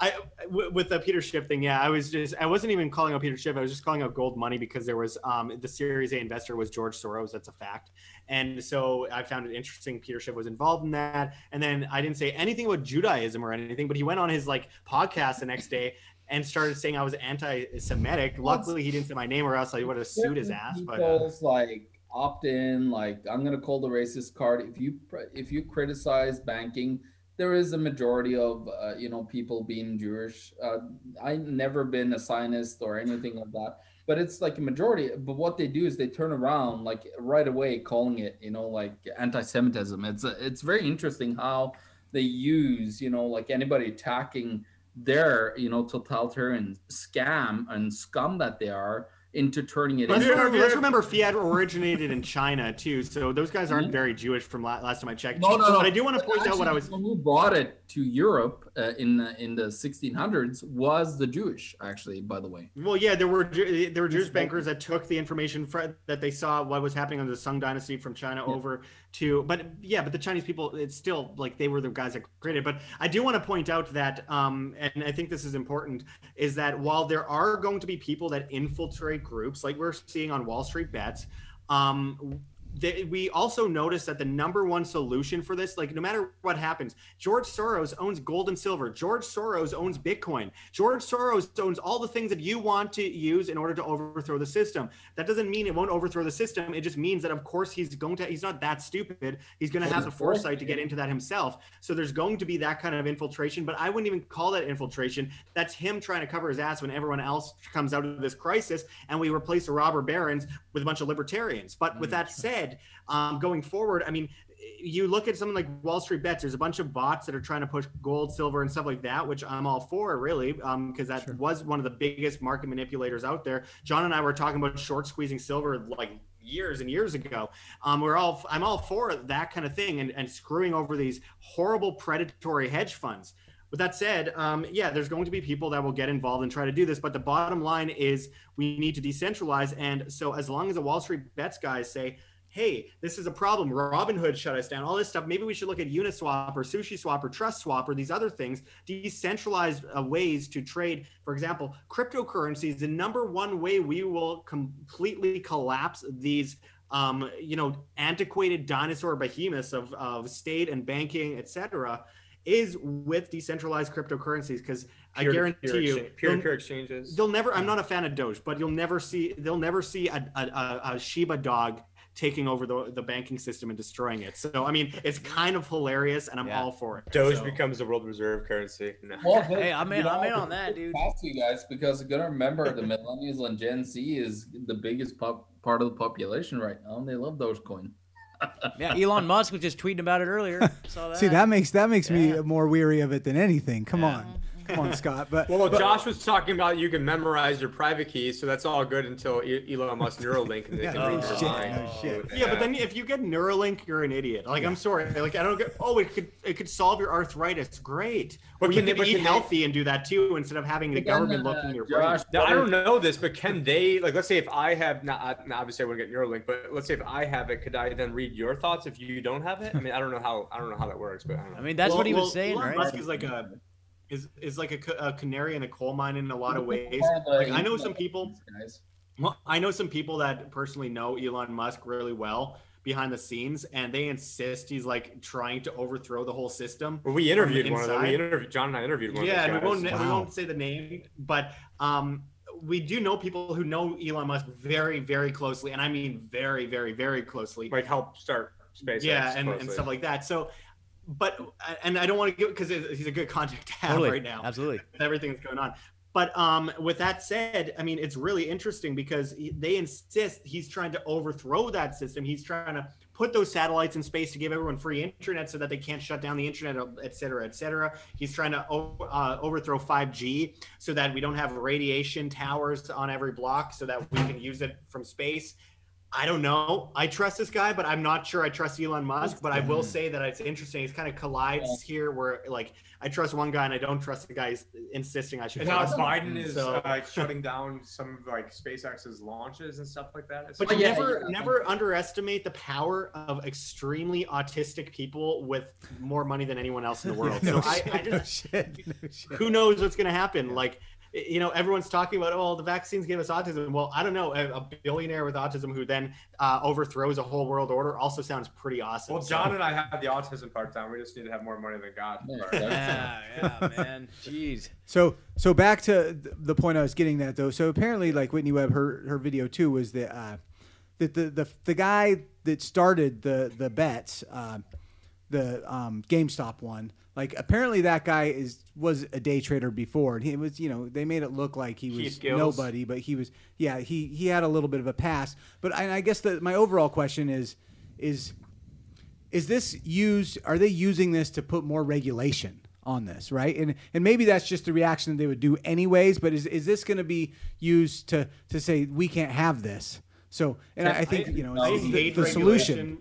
I w- with the Peter Schiff thing, yeah, I was just I wasn't even calling out Peter Schiff. I was just calling out Gold Money because there was um, the Series A investor was George Soros. That's a fact. And so I found it interesting. Peter Schiff was involved in that. And then I didn't say anything about Judaism or anything, but he went on his like podcast the next day and started saying I was anti-Semitic. Luckily, he didn't say my name, or else I would have sued his ass. But uh, like opt in, like I'm gonna call the racist card. If you if you criticize banking, there is a majority of uh, you know people being Jewish. Uh, I never been a Zionist or anything like that, but it's like a majority. But what they do is they turn around like right away, calling it you know like anti-Semitism. It's it's very interesting how they use you know like anybody attacking their you know totalitarian scam and scum that they are into turning it Let's into remember, let's remember Fiat originated in China too, so those guys aren't mm-hmm. very Jewish from la- last time I checked. No, no, no. But I do want to point out what I was. Actually, Who brought it to Europe uh, in the, in the 1600s was the Jewish, actually. By the way, Well, yeah, there were there were Jewish bankers that took the information fr- that they saw what was happening under the Sung Dynasty from China Yeah. over to, but yeah, but the Chinese people, it's still like they were the guys that created. But I do want to point out that, um, and I think this is important, is that while there are going to be people that infiltrate groups, like we're seeing on Wall Street Bets, um, they, we also notice that the number one solution for this, like no matter what happens, George Soros owns gold and silver. George Soros owns Bitcoin. George Soros owns all the things that you want to use in order to overthrow the system. That doesn't mean it won't overthrow the system. It just means that, of course, he's going to, he's not that stupid. He's going to have the foresight to get into that himself. So there's going to be that kind of infiltration, but I wouldn't even call that infiltration. That's him trying to cover his ass when everyone else comes out of this crisis and we replace the robber barons with a bunch of libertarians. But with that said, um, going forward, I mean, you look at something like Wall Street Bets. There's a bunch of bots that are trying to push gold, silver, and stuff like that, which I'm all for, really, because that was one of the biggest market manipulators out there. John and I were talking about short squeezing silver like years and years ago. Um, we're all I'm all for that kind of thing and, and screwing over these horrible predatory hedge funds. With that said, um, yeah, there's going to be people that will get involved and try to do this, but the bottom line is we need to decentralize. And so, as long as the Wall Street bets guys say, hey, this is a problem. Robinhood shut us down. All this stuff. Maybe we should look at Uniswap or Sushi Swap or Trust Swap or these other things. Decentralized uh, ways to trade. For example, cryptocurrency is the number one way we will completely collapse these um, you know, antiquated dinosaur behemoths of, of state and banking, etc., is with decentralized cryptocurrencies. Because I guarantee peer you, peer-to-peer exchanges. They'll never. I'm not a fan of Doge, but you'll never see. They'll never see a, a, a, a Shiba dog taking over the, the banking system and destroying it. So I mean, it's kind of hilarious, and I'm Yeah. all for it. Doge So- becomes the world reserve currency. No. Well, but, Hey, I'm in- I'm in on that, dude. Fast you guys, because you gotta remember the millennials and Gen Z is the biggest pop, part of the population right now, and they love Dogecoin. Yeah, Elon Musk was just tweeting about it earlier. Saw that. See, that makes that makes Yeah. me more weary of it than anything. Come Yeah. on, come on, Scott. But Well, but- Josh was talking about you can memorize your private keys, so that's all good until E- Elon Musk Neuralink and they Yeah, can read your shit, mind. no shit. Yeah, but then if you get Neuralink, you're an idiot. Like I'm sorry, like I don't get. Oh, it could it could solve your arthritis. Great. But But you can they- can eat can they- healthy and do that too, instead of having the government uh, looking your Josh, brain. Now, I don't know this, but can they like? Let's say if I have not, now, obviously I wouldn't get Neuralink, but let's say if I have it, could I then read your thoughts if you don't have it? I mean, I don't know how I don't know how that works, but I don't know. I mean, that's Well- what he was well, saying, Elon right? Musk is like a is is like a, a canary in a coal mine in a lot of ways. Part of the Like I know some people. Well, I know some people that personally know Elon Musk really well behind the scenes, and they insist he's like trying to overthrow the whole system. Well, we interviewed one of them. We interviewed John and I interviewed one. yeah, of and those we won't we won't say the name, but um, we do know people who know Elon Musk very very closely, and I mean very very very closely. like help start SpaceX. yeah, and, and stuff like that. So, but and I don't want to get because he's a good contact to have Totally. right now Absolutely. with everything that's going on. But um, with that said, I mean, it's really interesting because they insist he's trying to overthrow that system. He's trying to put those satellites in space to give everyone free internet so that they can't shut down the internet, et cetera, et cetera. He's trying to uh, overthrow 5G so that we don't have radiation towers on every block so that we can use it from space. I don't know. I trust this guy, but I'm not sure I trust Elon Musk. But I will say that it's interesting. It's kind of collides here where like I trust one guy and I don't trust the guy insisting I should And now trust him. Biden is So- uh, shutting down some of like SpaceX's launches and stuff like that. But you yeah, never yeah. never underestimate the power of extremely autistic people with more money than anyone else in the world. no, so shit, I no just shit, no shit. who knows what's going to happen? Like you know, everyone's talking about oh the vaccines gave us autism. Well, I don't know. A, a billionaire with autism who then uh, overthrows a whole world order also sounds pretty awesome. well, So- John and I have the autism part down. We just need to have more money than God. Yeah, Yeah, yeah, man. Jeez. So so back to the point I was getting at though. So apparently, like Whitney Webb, her her video too was that uh, that the, the the guy that started the the bets, uh, the um, GameStop one. Like apparently that guy is was a day trader before, and he was you know they made it look like he was Keith nobody, but he was yeah he he had a little bit of a past. But I, I guess that my overall question is is is this used are they using this to put more regulation on this right? And and maybe that's just the reaction that they would do anyways but is, is this going to be used to to say we can't have this so and I, I think you know I the, hate the solution.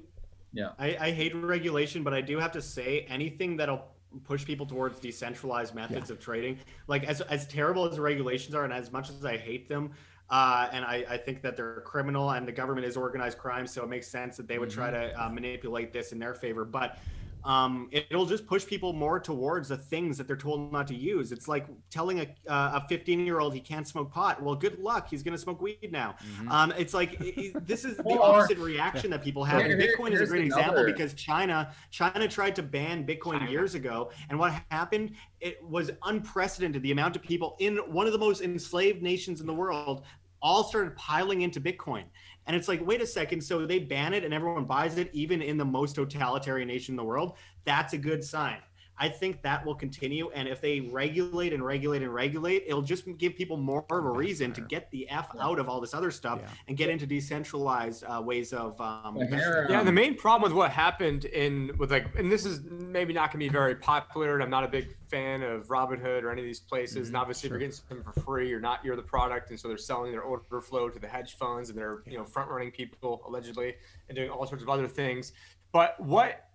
Yeah. I, I hate regulation, but I do have to say anything that'll push people towards decentralized methods of trading, like as as terrible as the regulations are, and as much as I hate them, uh, and I, I think that they're criminal, and the government is organized crime, so it makes sense that they would try to uh, manipulate this in their favor, but. Um, it'll just push people more towards the things that they're told not to use. It's like telling a uh, a 15 year old he can't smoke pot. Well, good luck. He's going to smoke weed now. Um, it's like it- it- this is the opposite reaction that people have. Here- here- Bitcoin is a here's great example because China China tried to ban Bitcoin years ago, and what happened? It was unprecedented. The amount of people in one of the most enslaved nations in the world all started piling into Bitcoin. And it's like, wait a second. So they ban it and everyone buys it, even in the most totalitarian nation in the world. That's a good sign. I think that will continue. And if they regulate and regulate and regulate, it'll just give people more of a reason to get the F out of all this other stuff Yeah. and get into decentralized uh, ways of um, Yeah, um, the main problem with what happened in with like, and this is maybe not gonna be very popular, and I'm not a big fan of Robinhood or any of these places. and obviously, if you're getting something for free, you're not you're the product, and so they're selling their order flow to the hedge funds, and they're you know front running people allegedly and doing all sorts of other things. But what the-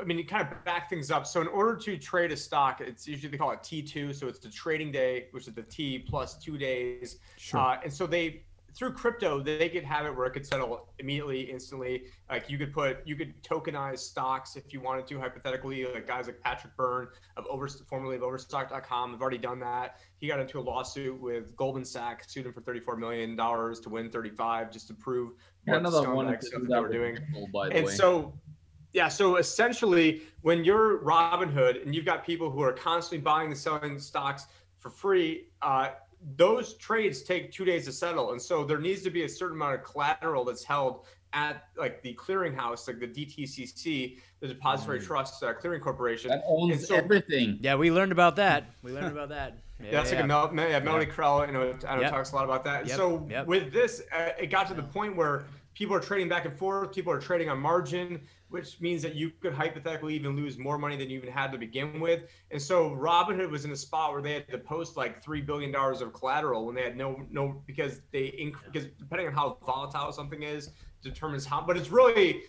I mean, you kind of back things up. So, in order to trade a stock, it's usually they call it T2. So, it's the trading day, which is the T plus two days. Sure. Uh, and so, they through crypto, they could have it where it could settle immediately, instantly. Like you could put, you could tokenize stocks if you wanted to, hypothetically. Like guys like Patrick Byrne of over, formerly of Overstock.com, have already done that. He got into a lawsuit with Goldman Sachs, sued him for 34 million dollars to win 35, just to prove what Canada wanted scumbag to stuff they were doing. Ripple, by the And way. so, yeah, so essentially, when you're Robinhood and you've got people who are constantly buying and selling stocks for free, uh, those trades take two days to settle, and so there needs to be a certain amount of collateral that's held at like the clearinghouse, like the DTCC, the Depository Trust uh, Clearing Corporation. that owns and so- everything. Yeah, we learned about that. We learned about that. Yeah, That's yeah. like a Mel, Mel- yeah, Melanie Krell, you know, I know Yep. talks a lot about that. And Yep, So yep. with this, uh, it got to the point where people are trading back and forth. People are trading on margin, which means that you could hypothetically even lose more money than you even had to begin with. And so Robinhood was in a spot where they had to post like three billion dollars of collateral when they had no no because they inc- because depending on how volatile something is determines how. But it's really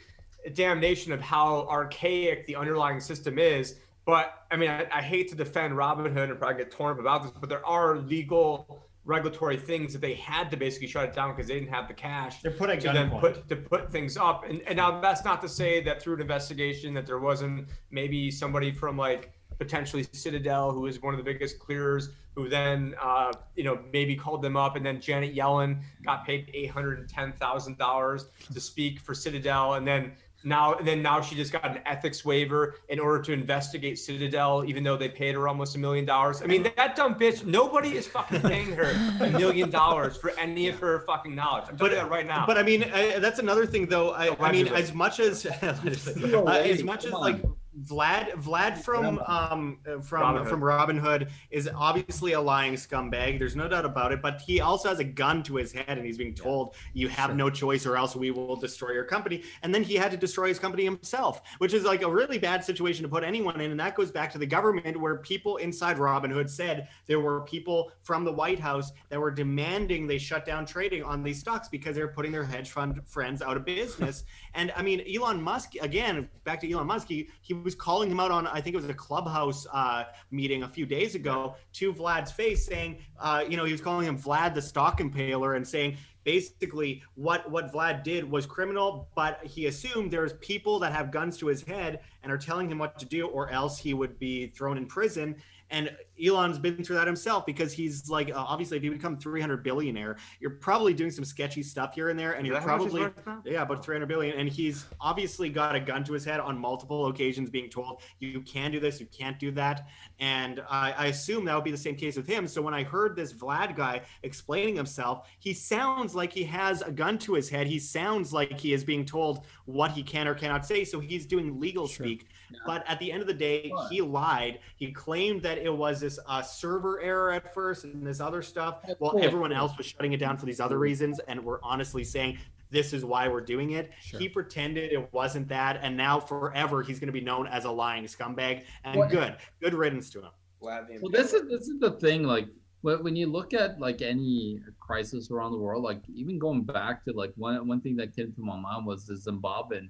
a damnation of how archaic the underlying system is. But I mean, I, I hate to defend Robinhood and probably get torn up about this, but there are legal regulatory things that they had to basically shut it down because they didn't have the cash They're put to then put to put things up. And, and now that's not to say that through an investigation that there wasn't maybe somebody from like potentially Citadel, who is one of the biggest clearers, who then uh, you know maybe called them up, and then Janet Yellen got paid eight hundred and ten thousand dollars to speak for Citadel, and then now and then now she just got an ethics waiver in order to investigate Citadel, even though they paid her almost a million dollars. I mean, that dumb bitch. Nobody is fucking paying her a million dollars for any of her fucking knowledge. I'm telling you that right now. But I mean, I, that's another thing, though. I, I mean, as much as uh, as much as Come like on. Vlad Vlad from um uh, from Robinhood. from Robinhood is obviously a lying scumbag. There's no doubt about it. But he also has a gun to his head, and he's being told you have no choice, or else we will destroy your company. And then he had to destroy his company himself, which is like a really bad situation to put anyone in. And that goes back to the government, where people inside Robinhood said there were people from the White House that were demanding they shut down trading on these stocks because they were putting their hedge fund friends out of business. and I mean, Elon Musk again, back to Elon Musk, he, he was calling him out on I think it was a clubhouse uh, meeting a few days ago to Vlad's face, saying, uh, you know, he was calling him Vlad the stock impaler and saying basically what what Vlad did was criminal, but he assumed there's people that have guns to his head and are telling him what to do, or else he would be thrown in prison. And Elon's been through that himself because he's like, uh, obviously, if you become 300 billionaire, you're probably doing some sketchy stuff here and there, and Is you're that how much he's probably yeah, about 300 billion. And he's obviously got a gun to his head on multiple occasions, being told, you can do this, you can't do that. And I, I assume that would be the same case with him. So when I heard this Vlad guy explaining himself, he sounds like he has a gun to his head. He sounds like he is being told what he can or cannot say. So he's doing legal speak. But at the end of the day, Sure. he lied. He claimed that it was this uh, server error at first and this other stuff. Of Well, course. everyone else was shutting it down for these other reasons. And we're honestly saying, this is why we're doing it. He pretended it wasn't that, and now forever he's going to be known as a lying scumbag. And What- good, good riddance to him. Well, this is this is the thing. Like when when you look at like any crisis around the world, like even going back to like one one thing that came to my mind was the Zimbabwean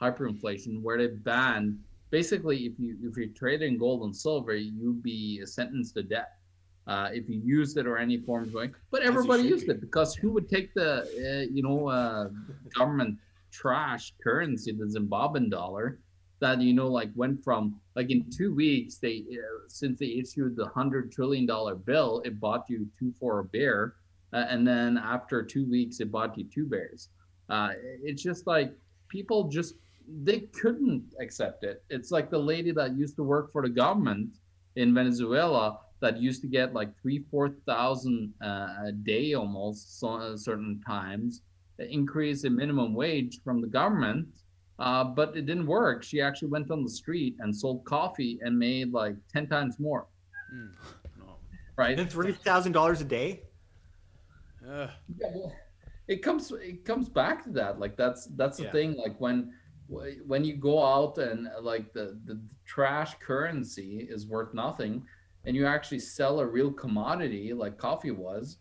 hyperinflation, where they banned basically if you if you trade in gold and silver, you'd be sentenced to death. Uh, if you used it or any form of way, but everybody used be. it because who would take the uh, you know uh, government trash currency, the Zimbabwean dollar, that you know like went from like in two weeks they uh, since they issued the hundred trillion dollar bill it bought you two for a bear uh, and then after two weeks it bought you two bears uh, it's just like people just they couldn't accept it it's like the lady that used to work for the government in venezuela that used to get like three four thousand uh, a day almost so, uh, certain times increase in minimum wage from the government uh, but it didn't work. She actually went on the street and sold coffee and made like ten times more. Mm. No. Right? And three thousand dollars a day. Ugh. Yeah, well, it comes it comes back to that. Like that's that's the Yeah. thing. Like when when you go out and like the, the trash currency is worth nothing, and you actually sell a real commodity like coffee was,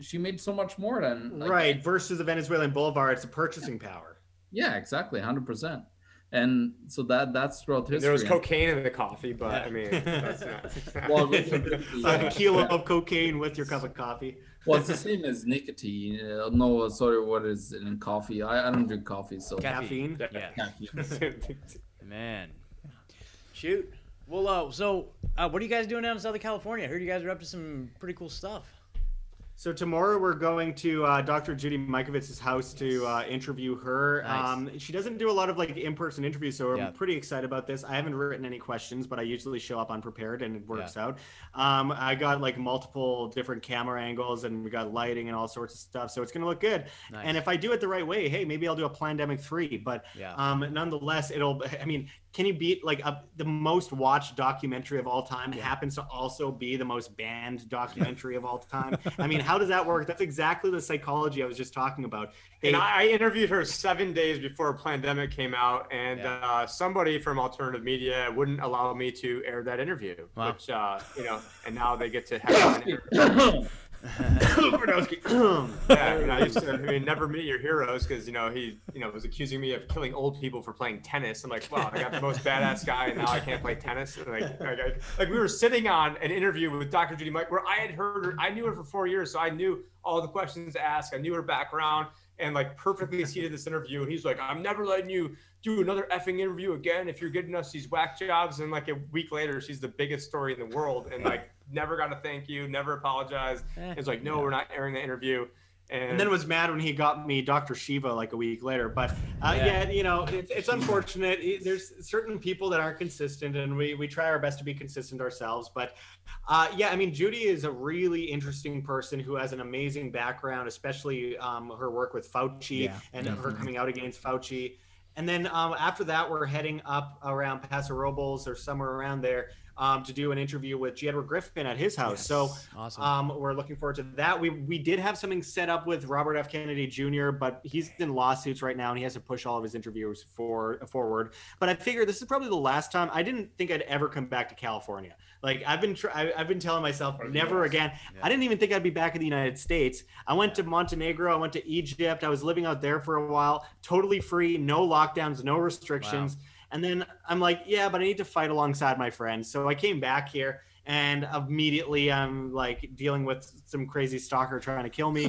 she made so much more than like, right. Versus the Venezuelan Bolivar, it's a purchasing power. Yeah, exactly, hundred percent. And so that that's throughout history. There was cocaine in the coffee, but I mean, that's not. Well, a kilo of cocaine with your cup of coffee. well, it's the same as nicotine. Uh, no, sorry, what is it in coffee? I, I don't drink coffee, so Caffeine. Yeah. caffeine. Man. Shoot. Well, uh, so uh, what are you guys doing down in Southern California? I heard you guys are up to some pretty cool stuff. So tomorrow we're going to uh, Dr. Judy Mikovits's house to uh, interview her. Nice. Um, she doesn't do a lot of like in-person interviews, so Yeah. I'm pretty excited about this. I haven't written any questions, but I usually show up unprepared and it works out. Um, I got like multiple different camera angles and we got lighting and all sorts of stuff, so it's gonna look good. Nice. And if I do it the right way, hey, maybe I'll do a Plandemic three. But Yeah. um, nonetheless, it'll. I mean, can you beat like a, the most watched documentary of all time? That happens to also be the most banned documentary of all time. I mean, how does that work? That's exactly the psychology I was just talking about. They, And I, I interviewed her seven days before Plandemic came out, and Yeah. uh, somebody from alternative media wouldn't allow me to air that interview. Wow. Which, uh, you know, and now they get to have an interview. yeah, I used to I mean, never meet your heroes because you know he you know was accusing me of killing old people for playing tennis. I'm like, wow, I got the most badass guy, and now I can't play tennis. And like, like, like we were sitting on an interview with Dr. Judy Mike where I had heard her, I knew her for four years, so I knew all the questions to ask. I knew her background, and like perfectly seated this interview. And he's like, I'm never letting you do another effing interview again if you're getting us these whack jobs. And like a week later, she's the biggest story in the world, and like never got a thank you, never apologized. Eh. It's like, no, we're not airing the interview. And, and then was mad when he got me Dr. Shiva like a week later. But uh, Yeah. yeah. you know, it, it's unfortunate. There's certain people that aren't consistent, and we we try our best to be consistent ourselves. But uh, yeah, I mean, Judy is a really interesting person who has an amazing background, especially um, her work with Fauci Yeah, and her coming out against Fauci. And then um, after that, we're heading up around Paso Robles or somewhere around there um, to do an interview with G. Edward Griffin at his house. So awesome. um, we're looking forward to that. We we did have something set up with Robert F. Kennedy Jr., but he's in lawsuits right now, and he has to push all of his interviews for forward. But I figure this is probably the last time. I didn't think I'd ever come back to California. Like I've been, tr- I, I've been telling myself Or never US. again. I didn't even think I'd be back in the United States. I went to Montenegro. I went to Egypt. I was living out there for a while, totally free, no lockdowns, no restrictions. And then I'm like, yeah, but I need to fight alongside my friends. So I came back here and immediately I'm like dealing with some crazy stalker trying to kill me.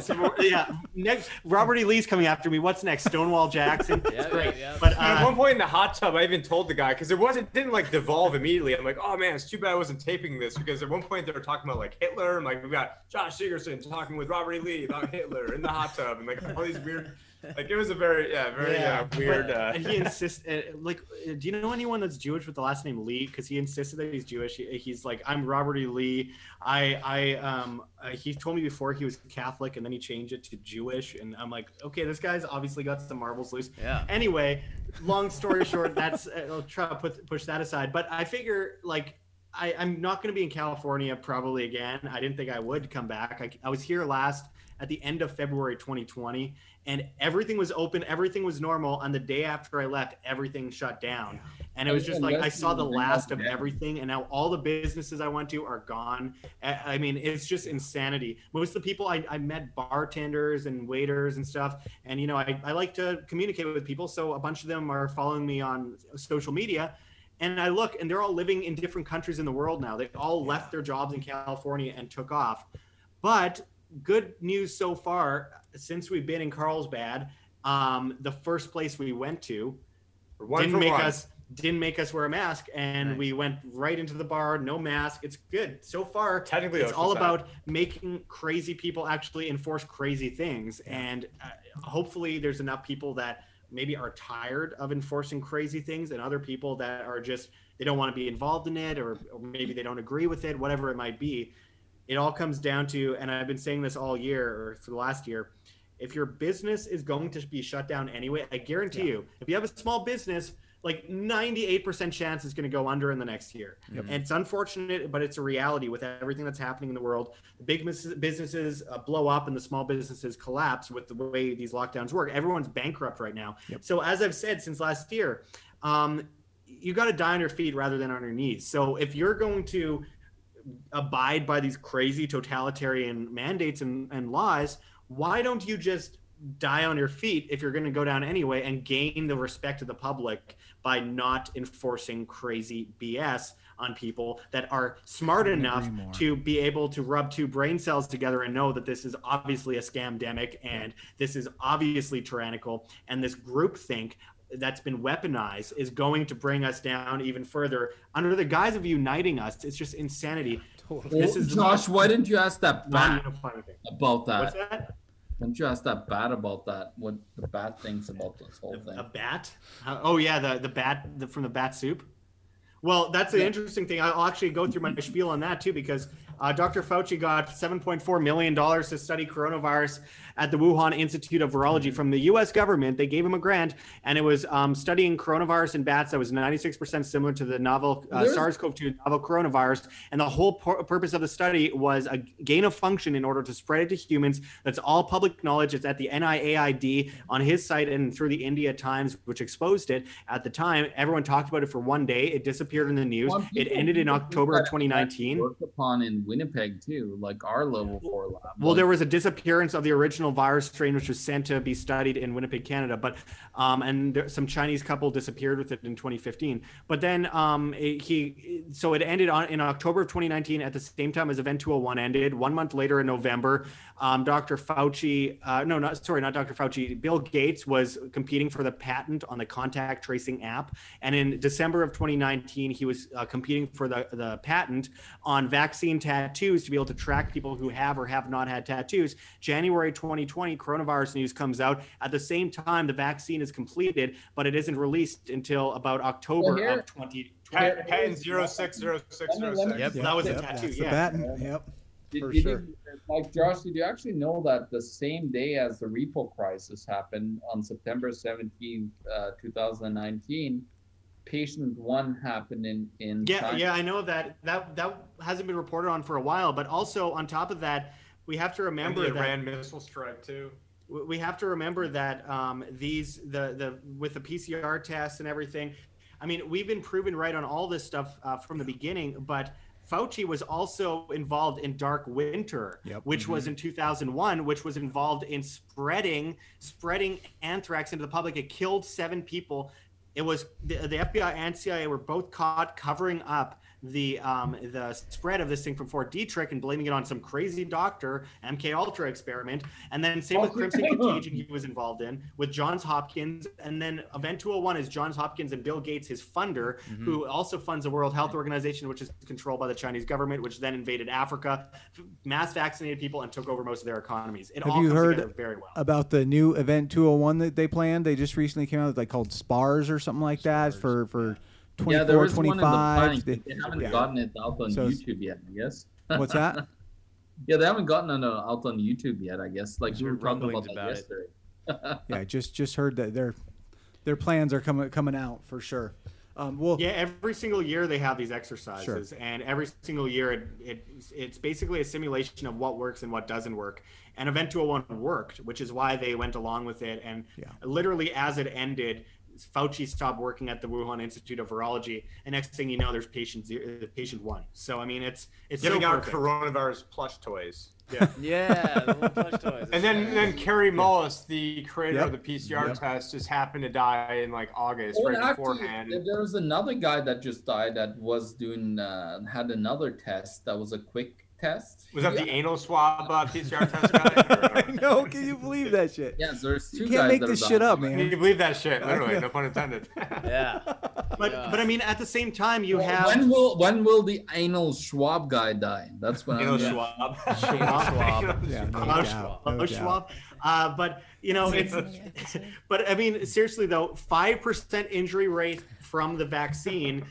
Some- yeah. Next, Robert E. Lee's coming after me. What's next? Stonewall Jackson. yeah, great. yeah, yeah. But And at uh, one point in the hot tub, I even told the guy because it wasn't it didn't like devolve immediately. I'm like, oh man, it's too bad I wasn't taping this because at one point they were talking about like Hitler. I'm like, we got Josh Sigurdson talking with Robert E. Lee about Hitler in the hot tub, and like all these weird, like it was a very yeah very Yeah, uh, weird. but Uh, he insists, uh, like, uh, do you know anyone that's Jewish with the last name Lee? Because he insisted that he's Jewish. He, he's like, I'm Robert E. Lee. I, I, um, uh, he told me before he was Catholic, and then he changed it to Jewish, and I'm like, okay, this guy's obviously got some marbles loose. Yeah. Anyway, long story short, that's uh, I'll try to put push that aside. But I figure like. I, I'm not going to be in California probably again. I didn't think I would come back. I, I was here last at the end of February 2020, and everything was open, everything was normal. And the day after I left, everything shut down. And it was just like I saw the last of everything, and now all the businesses I went to are gone. I I mean, it's just insanity. Most of the people I, I met, bartenders and waiters and stuff, and you know, I, I like to communicate with people, so a bunch of them are following me on social media. And I look, and they're all living in different countries in the world now. They all left their jobs in California and took off. But good news so far, since we've been in Carlsbad, um, the first place we went to one didn't make one. us didn't make us wear a mask, and Nice. we went right into the bar, no mask. It's good so far. Technically, It's all about making crazy people actually enforce crazy things, and uh, hopefully, there's enough people that maybe are tired of enforcing crazy things, and other people that are just they don't want to be involved in it, or, or maybe they don't agree with it, whatever it might be. It all comes down to, and I've been saying this all year or for the last year. If your business is going to be shut down anyway, I guarantee you, if you have a small business, like 98% chance it's going to go under in the next year. And it's unfortunate, but it's a reality with everything that's happening in the world. The big businesses uh, blow up and the small businesses collapse with the way these lockdowns work. Everyone's bankrupt right now. So, as I've said since last year, um, you got to die on your feet rather than on your knees. So, if you're going to abide by these crazy totalitarian mandates and, and laws, why don't you just die on your feet if you're going to go down anyway and gain the respect of the public by not enforcing crazy BS on people that are smart enough to be able to rub two brain cells together and know that this is obviously a scamdemic and this is obviously tyrannical and this groupthink that's been weaponized is going to bring us down even further under the guise of uniting us. It's just insanity. Totally. This is the Josh, why didn't you ask that bat non-unifying about What's that? that? Why you ask that bat about that? What the bat thinks about this whole thing? A bat? Oh yeah, the the bat the, from the bat soup. Well, that's an Yeah. interesting thing. I'll actually go through my spiel on that too, because uh, Dr. Fauci got 7.4 million dollars to study coronavirus at the Wuhan Institute of Virology from the U.S. government. They gave him a grant, and it was um, studying coronavirus in bats that was 96% similar to the novel uh, SARS-CoV-2 novel coronavirus. And the whole pur- purpose of the study was a gain of function in order to spread it to humans. That's all public knowledge. It's at the NIAID on his site and through the India Times, which exposed it at the time. Everyone talked about it for one day. It disappeared in the news. Well, It ended in October of 2019. Worked upon in Winnipeg too, like our level four lab. Well, Like, there was a disappearance of the original virus strain, which was sent to be studied in Winnipeg, Canada. But um, and there, some Chinese couple disappeared with it in 2015. But then um, it- he, so it ended on in October of 2019 at the same time as Event 201 ended. One month later in November, um, Dr. Fauci, uh, no, not sorry, not Dr. Fauci. Bill Gates was competing for the patent on the contact tracing app, and in December of 2019, he was uh, competing for the the patent on vaccine tattoos to be able to track people who have or have not had tattoos. January 2020, coronavirus news comes out. At the same time, the vaccine is completed, but it isn't released until about October Well, here- of 2020. Patent, patent zero six zero six zero six. Yep. that was a tattoo, that's yeah. The baton. Yep. Did, for did sure. you, like Josh, did you actually know that the same day as the repo crisis happened on September 17th, uh, 2019, patient one happened in in Yeah, China? yeah, I know that that that hasn't been reported on for a while. But also on top of that, we have to And remember the that Iran missile strike too. we have to remember that um, these the the with the PCR tests and everything. I mean, we've been proven right on all this stuff uh, from the beginning, but. Fauci was also involved in Dark Winter, Yep. which was mm-hmm. in 2001, which was involved in spreading spreading anthrax into the public. It killed seven people. It was the, the FBI and CIA were both caught covering up the um, the spread of this thing from Fort Detrick and blaming it on some crazy doctor MK Ultra experiment. And then same with Crimson Contagion, he was involved in with Johns Hopkins. And then Event 201 is Johns Hopkins and Bill Gates, his funder, who also funds the World Health Organization, which is controlled by the Chinese government, which then invaded Africa, mass vaccinated people, and took over most of their economies. It Have all you comes heard very well. about the new event 201 that they planned? They just recently came out, like called SPARS or something like that for for 24, yeah, there was one in the planning. They- They haven't yeah. gotten it out on So YouTube yet, I guess. What's that? yeah, they haven't gotten it out on YouTube yet, I guess. Like we were heard talking rumblings about that about it. yesterday. yeah, just just heard that their their plans are coming coming out for sure. Um, well, Yeah, every single year they have these exercises, and every single year it, it it's basically a simulation of what works and what doesn't work. And Event 201 worked, which is why they went along with it. And Yeah. literally, as it ended, Fauci stopped working at the Wuhan Institute of Virology, and next thing you know, there's patient zero, patient one. So I mean, it's it's Giving so out perfect. coronavirus plush toys. Yeah, the plush toys. And then then Kary Mullis, the creator Yep. of the PCR Yep. test, just happened to die in like August, Well, right actually, beforehand. there was another guy that just died that was doing uh, had another test that was a quick test. Was that yeah. the anal swab uh, PCR test guy? I know. Can you believe that shit? Yes, there's two You guys. can't make that this shit dying. up, Can man. you believe that shit? Literally, no pun intended. yeah. But Yeah. but I mean, at the same time, you Well, have when will when will the anal Schwab guy die? That's when Anal I'm Yeah. swab. Schwab. Yeah, no Klaus Schwab. no Schwab. Uh, but you know, it's but I mean, seriously though, five percent injury rate from the vaccine,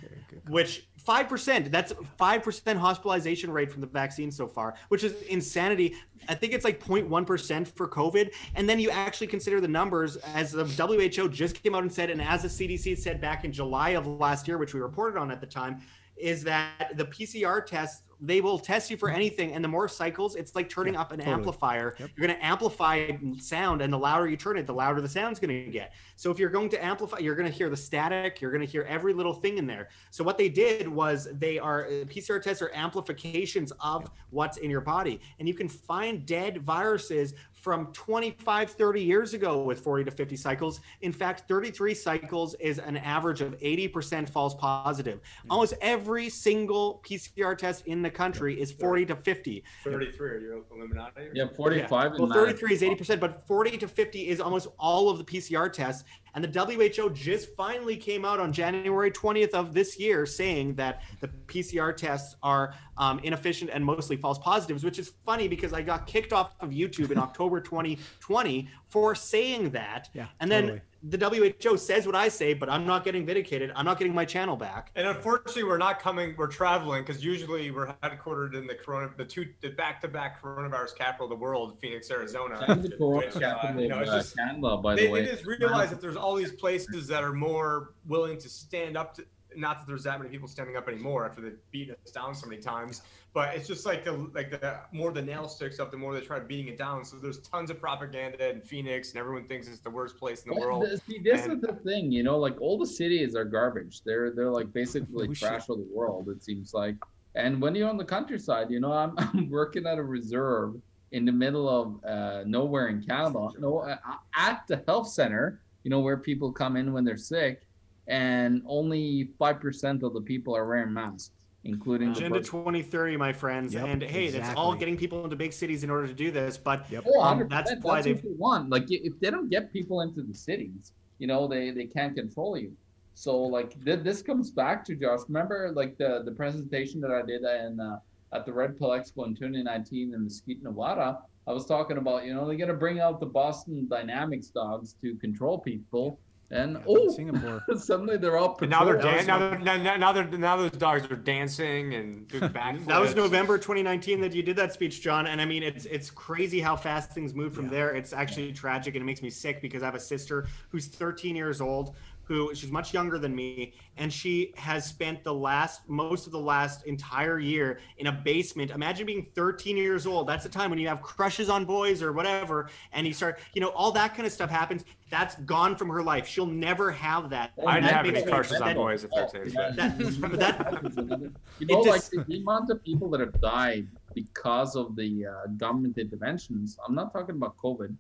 which five percent. That's five percent hospitalization rate from the vaccine so far, which is insanity. I think it's like 0.1 percent for COVID, and then you actually consider the numbers as the WHO just came out and said, and as the CDC said back in July of last year, which we reported on at the time, is that the PCR test they will test you for anything, and the more cycles, it's like turning up an totally. amplifier. Yep. You're going to amplify sound, and the louder you turn it, the louder the sound's going to get. So if you're going to amplify, you're going to hear the static. You're going to hear every little thing in there. So what they did was they are uh, PCR tests are amplifications of what's in your body, and you can find dead viruses from 25, 30 years ago with 40 to 50 cycles. In fact, 33 cycles is an average of 80% false positive. Hmm. Almost every single PCR test in the country is 40 to 50. 33. Are you Illuminati? Yeah, something? 45 Well, and 33 is 80%, but 40 to 50 is almost all of the PCR tests. And the WHO just finally came out on January 20th of this year saying that the PCR tests are um, inefficient and mostly false positives, which is funny because I got kicked off of YouTube in October 2020 for saying that. Yeah, and then totally. The WHO says what I say, but I'm not getting vindicated. I'm not getting my channel back. And unfortunately, we're not coming. We're traveling because usually we're headquartered in the corona, the two, the back-to-back coronavirus capital of the world, Phoenix, Arizona. And the corona Which, uh, you know, it's just- Canada, by they, way. they just realize that there's all these places that are more willing to stand up to. Not that there's that many people standing up anymore after they've beaten us down so many times, but it's just like the like the more the nail sticks up, the more they try beating it down. So there's tons of propaganda in Phoenix, and everyone thinks it's the worst place in the world. See, this and- is the thing, you know, like all the cities are garbage. They're they're like basically No trash of the world. It seems like. And when you're on the countryside, you know, I'm, I'm working at a reserve in the middle of uh, nowhere in Canada, no, uh, at the health center, you know, where people come in when they're sick, and only five percent of the people are wearing masks, including Agenda person- 2030, my friends. Yep, and hey, that's all getting people into big cities in order to do this. But Yep. Oh, Um, that's That's, why they've- want. Like, if they don't get people into the cities, you know, they they can't control you. So, like, th- this comes back to Josh. Remember, like the the presentation that I did in uh, at the Red Pill Expo in 2019 in Mesquite, Nevada. I was talking about, you know, they're gonna bring out the Boston Dynamics dogs to control people, and Yeah, oh, Singapore. suddenly they're all. And now they're patrolling. dan- now, they're, now, now- now they're now those dogs are dancing and doing backflips. That was November 2019 that you did that speech, John. And I mean, it's it's crazy how fast things move from Yeah. there. It's actually tragic, and it makes me sick because I have a sister who's 13 years old, who she's much younger than me, and she has spent the last most of the last entire year in a basement. Imagine being 13 years old. That's the time when you have crushes on boys or whatever, and you start, you know, all that kind of stuff happens. That's gone from her life. She'll never have that. I didn't That have any crushes on boys at 13. Yeah. but- That, but that, you know, It like just- the, the amount of people that have died because of the uh, government interventions. I'm not talking about COVID.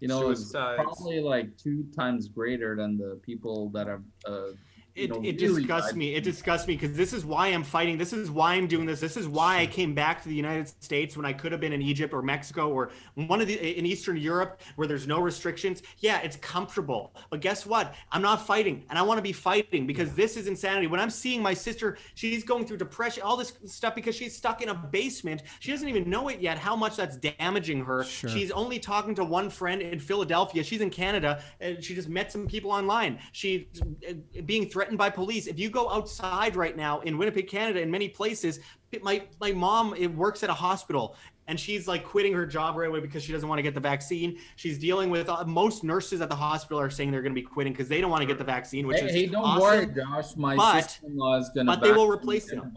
You know, it's probably like two times greater than the people that have. Uh, it, know, it really disgusts died. me. It disgusts me because this is why I'm fighting. This is why I'm doing this. This is why I came back to the United States when I could have been in Egypt or Mexico or one of the in Eastern Europe where there's no restrictions. Yeah, it's comfortable. But guess what? I'm not fighting, and I want to be fighting because this is insanity. When I'm seeing my sister, she's going through depression, all this stuff because she's stuck in a basement. She doesn't even know it yet how much that's damaging her. Sure. She's only talking to one friend in Philadelphia. She's in Canada, and she just met some people online. She's uh, being threatened by police. If you go outside right now in Winnipeg, Canada, in many places, my my mom it works at a hospital. And she's like quitting her job right away because she doesn't want to get the vaccine. She's dealing with uh, most nurses at the hospital are saying they're going to be quitting because they don't want to get the vaccine, which Hey, is hey, don't awesome. worry, Josh. My but- sister-in-law is gonna. but they will replace them.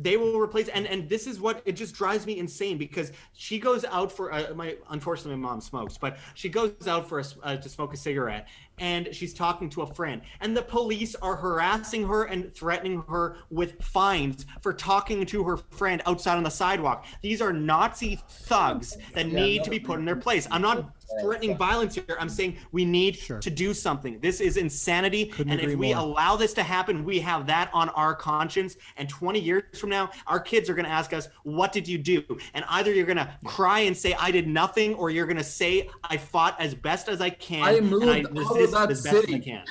they will replace and and this is what it just drives me insane because she goes out for uh, my unfortunately my mom smokes but she goes out for a, uh, to smoke a cigarette and she's talking to a friend. And the police are harassing her and threatening her with fines for talking to her friend outside on the sidewalk. These are nazi thugs that Yeah, need no, to be put in their place. I'm not threatening violence here i'm saying we need Sure. to do something this is insanity Couldn't and if we more. allow this to happen, we have that on our conscience. And 20 years from now, our kids are going to ask us, What did you do? And either you're going to cry and say, I did nothing, or you're going to say, I fought as best as I can. I and moved I out of that as best as I city." can.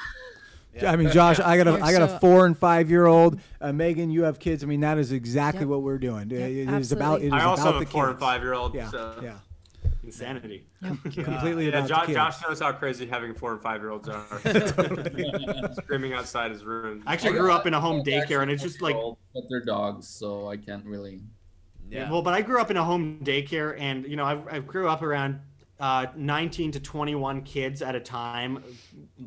I mean, Josh, I got a, Okay, I got a four and five year old. Uh, Megan, you have kids. I mean, that is exactly Yep. what we're doing. Yep, it is about. It is I also about have the a four and kids. five year old. Yeah, so. yeah, Insanity. completely Yeah, Josh, the. Josh knows how crazy having four and five year olds are. Screaming outside his room. I actually grew up in a home daycare, and it's just like, But they're dogs, so I can't really. Yeah. well, but I grew up in a home daycare, and, you know, I, I grew up around uh, 19 to 21 kids at a time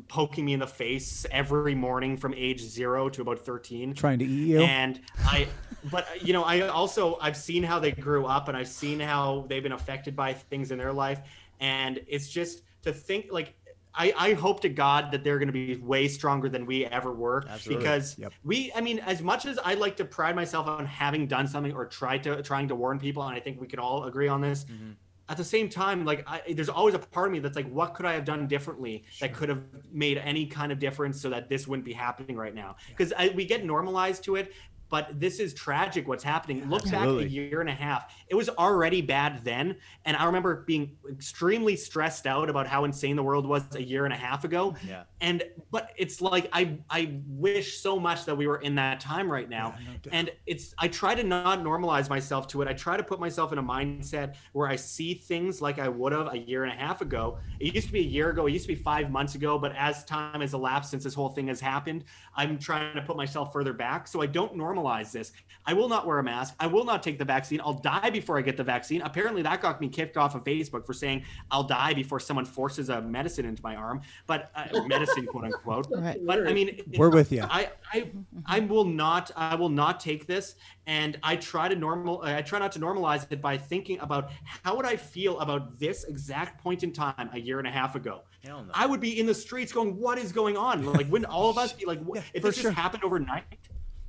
poking me in the face every morning from age zero to about 13. Trying to eat you. and i but you know i also i've seen how they grew up and i've seen how they've been affected by things in their life and it's just to think like I, I hope to God that they're going to be way stronger than we ever were Absolutely. because Yep. we I mean as much as I like to pride myself on having done something or try to trying to warn people and I think we could all agree on this Mhm. At the same time, like I, there's always a part of me that's like, what could I have done differently that could have made any kind of difference so that this wouldn't be happening right now? Because we get normalized to it, but this is tragic what's happening. Look Absolutely. back a year and a half. It was already bad then. And I remember being extremely stressed out about how insane the world was a year and a half ago. Yeah. And but it's like I I wish so much that we were in that time right now. Yeah, no and it's I try to not normalize myself to it. I try to put myself in a mindset where I see things like I would have a year and a half ago. It used to be a year ago, it used to be 5 months ago, but as time has elapsed since this whole thing has happened, I'm trying to put myself further back so I don't normalize this. I will not wear a mask. I will not take the vaccine. I'll die before I get the vaccine. Apparently, that got me kicked off of Facebook for saying I'll die before someone forces a medicine into my arm, but uh, medicine, quote unquote. Right. But I mean, We're with you. I, I, I will not. I will not take this, and I try to normal. I try not to normalize it by thinking about how would I feel about this exact point in time a year and a half ago. Hell no. I would be in the streets going, "What is going on?" Like, wouldn't all of us be like, "What- Yeah, "If this sure. just happened overnight?"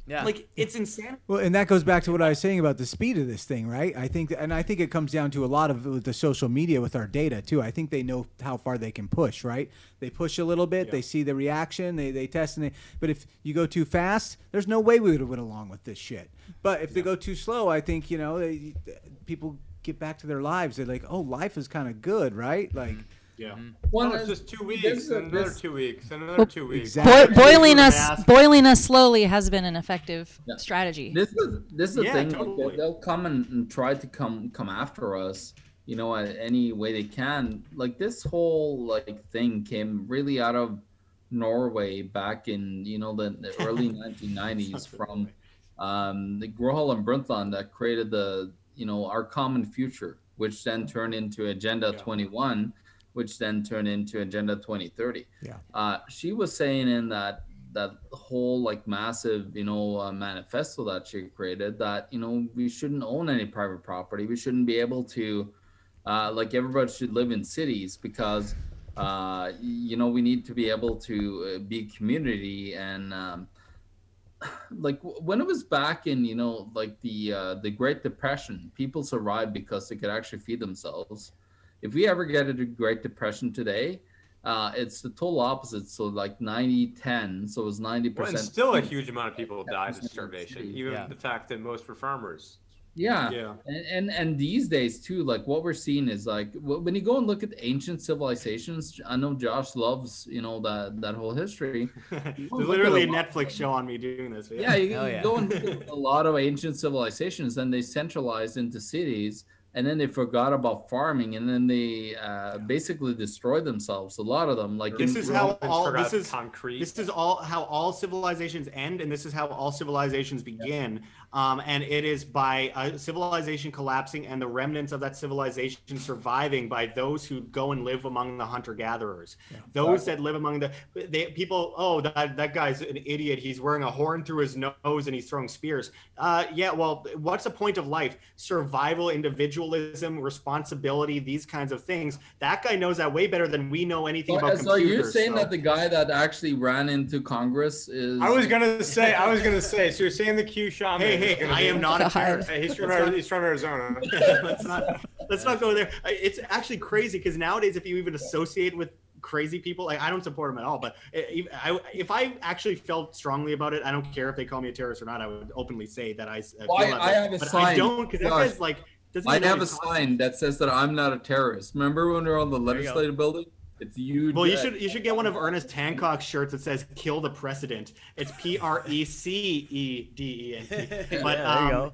Yeah. Like, it's insane. Well, and that goes back to what I was saying about the speed of this thing, right? I think, and I think it comes down to a lot of the social media with our data too. I think they know how far they can push, right? They push a little bit, they see the reaction, they, they test, and they. But if you go too fast, there's no way we would have went along with this shit. But if they go too slow, I think you know they, people get back to their lives. They're like, oh, life is kind of good, right? Like, mm-hmm. Yeah. One Oh, it's is- just two weeks, is and another this- two weeks, and another two weeks. exactly. Boi- boiling us, Mask. boiling us slowly has been an effective Yeah. strategy. This is this is the Yeah, thing. totally. they- they'll come and, and try to come come after us, you know, any way they can. Like this whole like thing came really out of Norway back in you know the, the early 1990s from um, the Gro Harlem Brundtland that created the you know our common future, which then turned into Agenda 21, which then turned into Agenda 2030. Yeah. Uh, she was saying in that that whole like massive you know uh, manifesto that she created that you know we shouldn't own any private property. We shouldn't be able to uh, like everybody should live in cities because uh, you know we need to be able to uh, be community and um, like when it was back in you know like the uh, the Great Depression, people survived because they could actually feed themselves. If we ever get into Great Depression today, uh, it's the total opposite. So like 90 10. So it was 90. Well, percent still a huge amount of people died of starvation, cities. even Yeah. the fact that most were farmers. Yeah. Yeah. And, and and these days too, like what we're seeing is like when you go and look at ancient civilizations. I know Josh loves you know that that whole history. There's literally a a Netflix show on me doing this. but Yeah, you Hell can yeah. go and look at a lot of ancient civilizations, and they centralized into cities, and then they forgot about farming, and then they uh, basically destroyed themselves. A lot of them, like This in is how all this is concrete. this is all how all civilizations end and this is how all civilizations begin um, and it is by a civilization collapsing and the remnants of that civilization surviving by those who go and live among the hunter gatherers those that live among the they, people oh that, that guy's an idiot he's wearing a horn through his nose and he's throwing spears uh, yeah well what's the point of life survival individualism responsibility these kinds of things that guy knows that way better than we know anything about So, so you're computers, saying so- that the guy that actually ran into Congress is? I was gonna say, I was gonna say. So you're saying the Q shaman? Hey, is hey, I am not a God. terrorist. Hey, he's from Let's Ari- not- he's from Arizona. let's not let's not go there. It's actually crazy because nowadays, if you even associate with crazy people, like I don't support them at all. But if I, if I actually felt strongly about it, I don't care if they call me a terrorist or not. I would openly say that I. uh, feel Well, I- that I way. have a but I sign, don't because that guy's like. I have a what he's talking sign that says that I'm not a terrorist. Remember when we were on the legislative building? It's you. Well, you should you should get one of Ernest Hancock's shirts that says "Kill the President." It's P R E C E D E N T. But Yeah, there you um, go.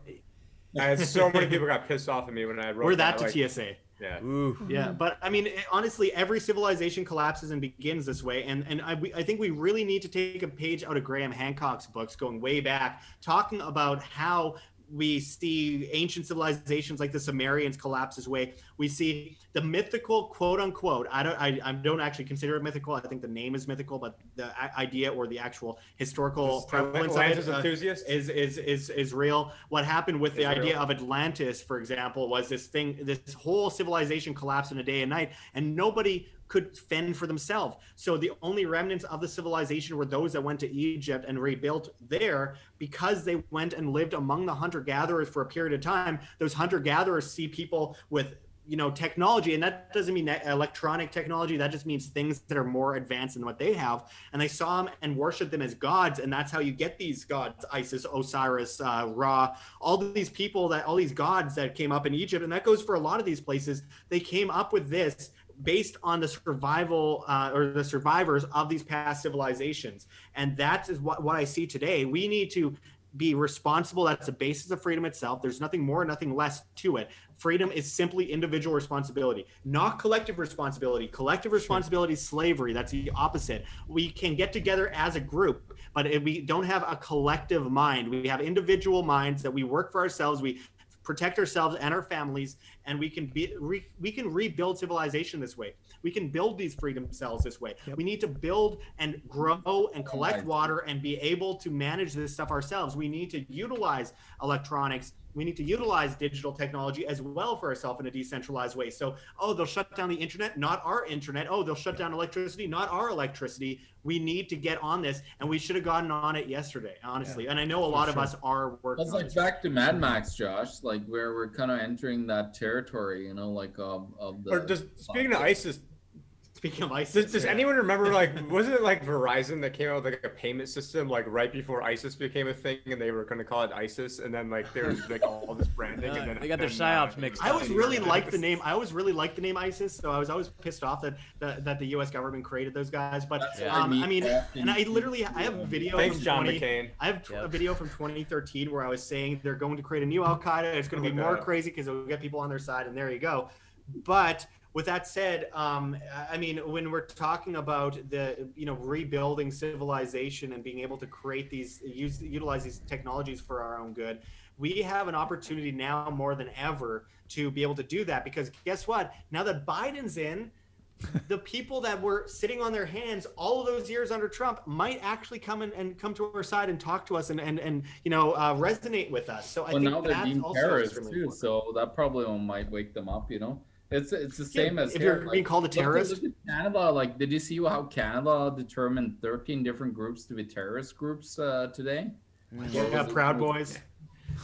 I had so many people got pissed off at me when I wrote we're that to like, TSA. Yeah. Ooh. Yeah, but I mean, it- honestly, every civilization collapses and begins this way, and and I, we, I think we really need to take a page out of Graham Hancock's books, going way back, talking about how we see ancient civilizations like the Sumerians collapse this way. We see the mythical, quote unquote. I don't, I, I don't actually consider it mythical. I think the name is mythical, but the idea or the actual historical Just prevalence of it, uh, enthusiast? is is is is real. What happened with the Is real. idea of Atlantis, for example, was this thing, this whole civilization collapsed in a day and night, and nobody could fend for themselves. So the only remnants of the civilization were those that went to Egypt and rebuilt there. Because they went and lived among the hunter gatherers for a period of time. Those hunter gatherers see people with you know technology. And that doesn't mean electronic technology. That just means things that are more advanced than what they have. And they saw them and worshiped them as gods. And that's how you get these gods isis osiris uh, ra all these people that all these gods that came up in egypt. And that goes for a lot of these places. They came up with this based on the survival uh, or the survivors of these past civilizations. And that is what, what i see today. We need to be responsible. That's the basis of freedom itself. There's nothing more nothing less to it. Freedom is simply individual responsibility not collective responsibility. Collective responsibility is slavery. That's the opposite. We can get together as a group but if we don't have a collective mind we have individual minds that we work for ourselves. We protect ourselves and our families and we can be re, we can rebuild civilization this way. We can build these freedom cells this way. We need to build and grow and collect water and be able to manage this stuff ourselves. We need to utilize electronics we need to utilize digital technology as well for ourselves in a decentralized way. So, oh, they'll shut down the internet, not our internet. Oh, they'll shut down electricity, not our electricity. We need to get on this, and we should have gotten on it yesterday, honestly. Yeah, and I know a lot sure. of us are working. That's like back to Mad Max, Josh, like where we're kind of entering that territory, you know, like um, of the. Or just speaking of ISIS, Speaking of ISIS, does, does yeah. anyone remember like wasn't it like Verizon that came out with like a payment system like right before ISIS became a thing and they were going to call it ISIS and then like there was like all this branding uh, and then they got their then, psyops uh, mixed. I always really liked the name. I always really liked the name ISIS, so I was always pissed off that that, that the U.S. government created those guys. But um, I mean, and I literally I have a video. Thanks, from John 20, McCain. I have yep. a video from 2013 where I was saying they're going to create a new Al Qaeda. It's going to be more crazy because it'll get people on their side, and there you go. But with that said, um, I mean, when we're talking about the, you know, rebuilding civilization and being able to create these, use, utilize these technologies for our own good, we have an opportunity now more than ever to be able to do that. Because guess what? Now that Biden's in, the people that were sitting on their hands all of those years under Trump might actually come in and come to our side and talk to us and and, and you know uh, resonate with us. So I well, think now they're being terrorists too, important. so that probably might wake them up. You know. It's it's the same yeah, as if here. you're like, being called a terrorist. Look look Canada, like, did you see how Canada determined 13 different groups to be terrorist groups uh, today? Yeah, yeah Proud Boys.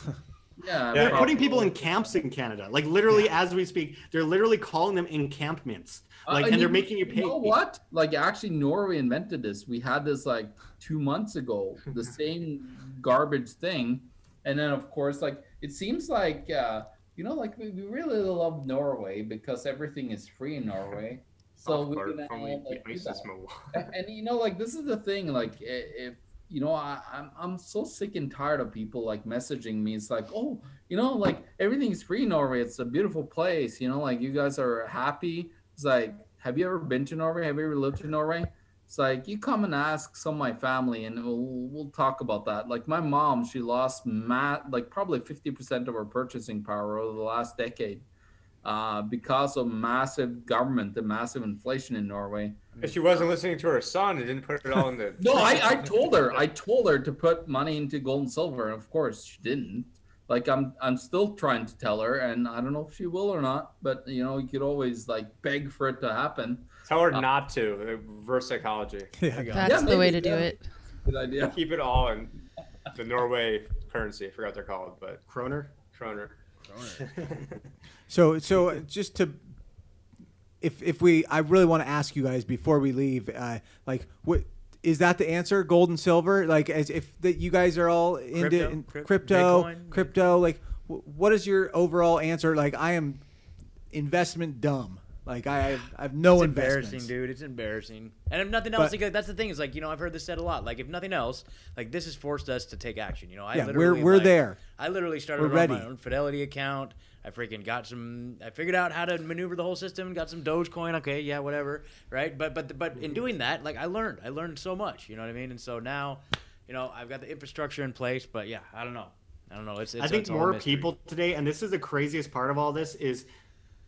yeah, they're putting people in camps in Canada. Like literally, yeah. as we speak, they're literally calling them encampments. Uh, like, uh, and, and they're making you pay. You know what? Like, actually, Norway invented this. We had this like two months ago. The same garbage thing, and then of course, like, it seems like. Uh, you know, like we, we really love Norway because everything is free in Norway. So we can like, and, and, you know, like this is the thing, like if you know, I, I'm I'm so sick and tired of people like messaging me. It's like, oh, you know, like everything's free in Norway. It's a beautiful place. You know, like you guys are happy. It's like, have you ever been to Norway? Have you ever lived in Norway? It's like you come and ask some of my family, and we'll, we'll talk about that. Like my mom, she lost mat like probably fifty percent of her purchasing power over the last decade uh, because of massive government and massive inflation in Norway. If she wasn't listening to her son and didn't put it all in the. no, I, I told her. I told her to put money into gold and silver, and of course she didn't. Like I'm, I'm still trying to tell her, and I don't know if she will or not. But you know, you could always like beg for it to happen. Tell her uh, not to. Reverse psychology. Yeah, That's yeah, the maybe, way to do yeah. it. Good idea. Keep it all in the Norway currency. I forgot what they're called, but kroner. Kroner. so, so just to, if if we, I really want to ask you guys before we leave, uh, like, what is that the answer? Gold and silver, like, as if that you guys are all into crypto, crypto, Bitcoin. crypto like, what is your overall answer? Like, I am investment dumb. Like I, have, I have no it's embarrassing, dude. It's embarrassing. And if nothing else, but, that's the thing. Is like you know I've heard this said a lot. Like if nothing else, like this has forced us to take action. You know, I yeah, we're we're like, there. I literally started we're ready. my own Fidelity account. I freaking got some. I figured out how to maneuver the whole system. Got some Dogecoin. Okay, yeah, whatever. Right. But but but in mm-hmm. doing that, like I learned. I learned so much. You know what I mean? And so now, you know, I've got the infrastructure in place. But yeah, I don't know. I don't know. It's, it's I think it's more people today, and this is the craziest part of all this is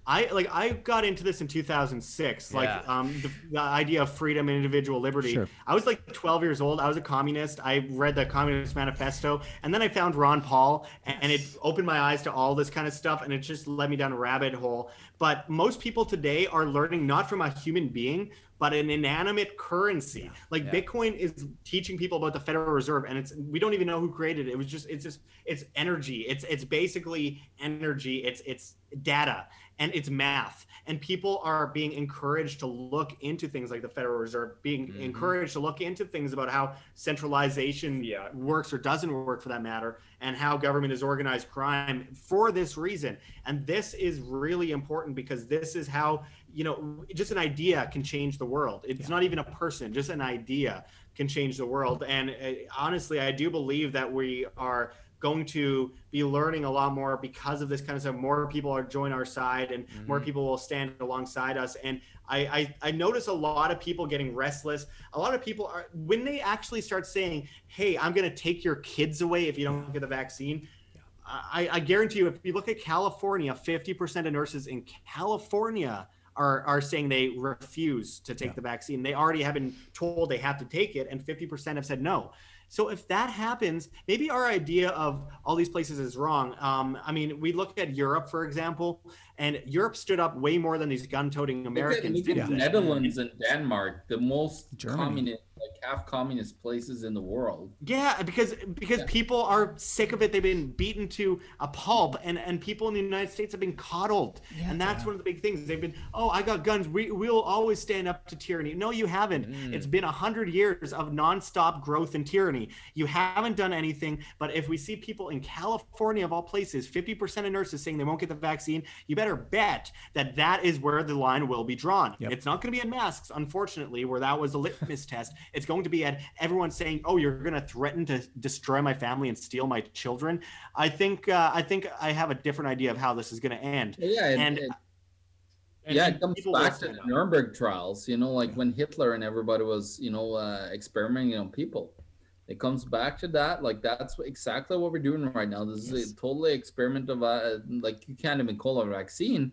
I like I got into this in 2006, like um, the, the, idea of freedom and individual liberty. Sure. I was like 12 years old. I was a communist. I read the Communist Manifesto, and then I found Ron Paul, and, and it opened my eyes to all this kind of stuff, and it just led me down a rabbit hole. But most people today are learning not from a human being, but an inanimate currency. Yeah. Like yeah. Bitcoin is teaching people about the Federal Reserve, and it's we don't even know who created it. It was just it's just it's energy. It's it's basically energy. It's it's data and it's math and people are being encouraged to look into things like the federal reserve being mm-hmm. encouraged to look into things about how centralization yeah. works or doesn't work for that matter and how government is organized crime for this reason and this is really important because this is how you know just an idea can change the world it's yeah. not even a person just an idea can change the world and uh, honestly i do believe that we are going to be learning a lot more because of this kind of stuff. More people are join our side, and mm-hmm. more people will stand alongside us. And I, I, I notice a lot of people getting restless. A lot of people are when they actually start saying, "Hey, I'm going to take your kids away if you don't get the vaccine." I, I guarantee you, if you look at California, 50% of nurses in California are, are saying they refuse to take yeah. the vaccine. They already have been told they have to take it, and 50% have said no. So if that happens, maybe our idea of all these places is wrong. Um, I mean, we look at Europe, for example, and Europe stood up way more than these gun-toting Americans. did. at, look at Netherlands and Denmark, the most Germany. communist like half communist places in the world. Yeah, because because yeah. people are sick of it. They've been beaten to a pulp, and and people in the United States have been coddled, yeah, and that's yeah. one of the big things. They've been, oh, I got guns. We we'll always stand up to tyranny. No, you haven't. Mm. It's been a hundred years of nonstop growth and tyranny. You haven't done anything. But if we see people in California of all places, fifty percent of nurses saying they won't get the vaccine, you better bet that that is where the line will be drawn. Yep. It's not going to be in masks, unfortunately, where that was a litmus test. It's going to be at everyone saying, "Oh, you're going to threaten to destroy my family and steal my children." I think uh, I think I have a different idea of how this is going to end. Yeah, and, and, and yeah, it comes back to the Nuremberg trials. You know, like when Hitler and everybody was, you know, uh, experimenting on people. It comes back to that. Like that's exactly what we're doing right now. This yes. is a totally experiment of uh, like you can't even call it a vaccine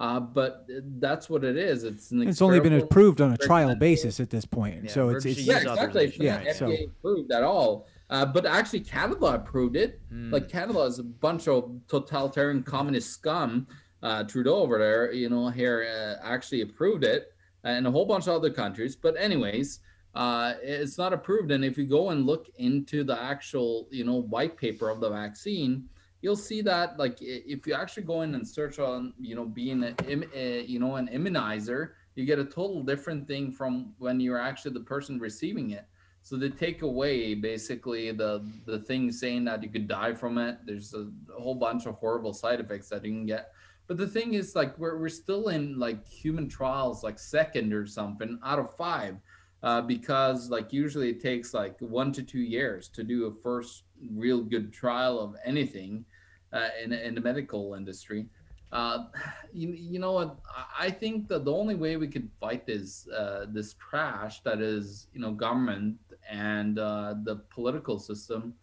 uh, but that's what it is. It's it's only been approved on a trial basis at this point. Yeah, so it's, it's yeah exactly. It's yeah, FDA so. approved at all. Uh, but actually, Canada approved it. Mm. Like Canada is a bunch of totalitarian communist scum. Uh, Trudeau over there, you know, here uh, actually approved it, and a whole bunch of other countries. But anyways, uh, it's not approved. And if you go and look into the actual, you know, white paper of the vaccine, you'll see that like if you actually go in and search on you know being a, you know an immunizer you get a total different thing from when you're actually the person receiving it. So they take away basically the the thing saying that you could die from it. There's a, a whole bunch of horrible side effects that you can get. But the thing is like we're, we're still in like human trials like second or something out of five uh, because like usually it takes like one to two years to do a first real good trial of anything uh, in, in the medical industry. Uh, you, you know what? I think that the only way we could fight this uh, this trash that is you know government and uh, the political system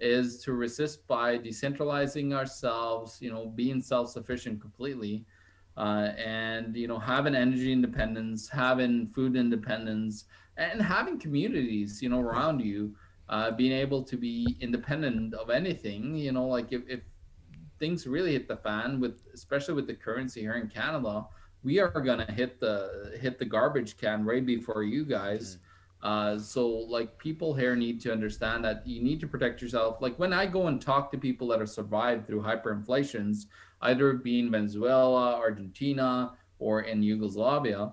is to resist by decentralizing ourselves. You know, being self sufficient completely, uh, and you know having energy independence, having food independence, and having communities you know around you. Uh, being able to be independent of anything, you know, like if, if things really hit the fan with especially with the currency here in Canada, we are gonna hit the hit the garbage can right before you guys. Mm. Uh, so like people here need to understand that you need to protect yourself. Like when I go and talk to people that have survived through hyperinflations, either being Venezuela, Argentina, or in Yugoslavia,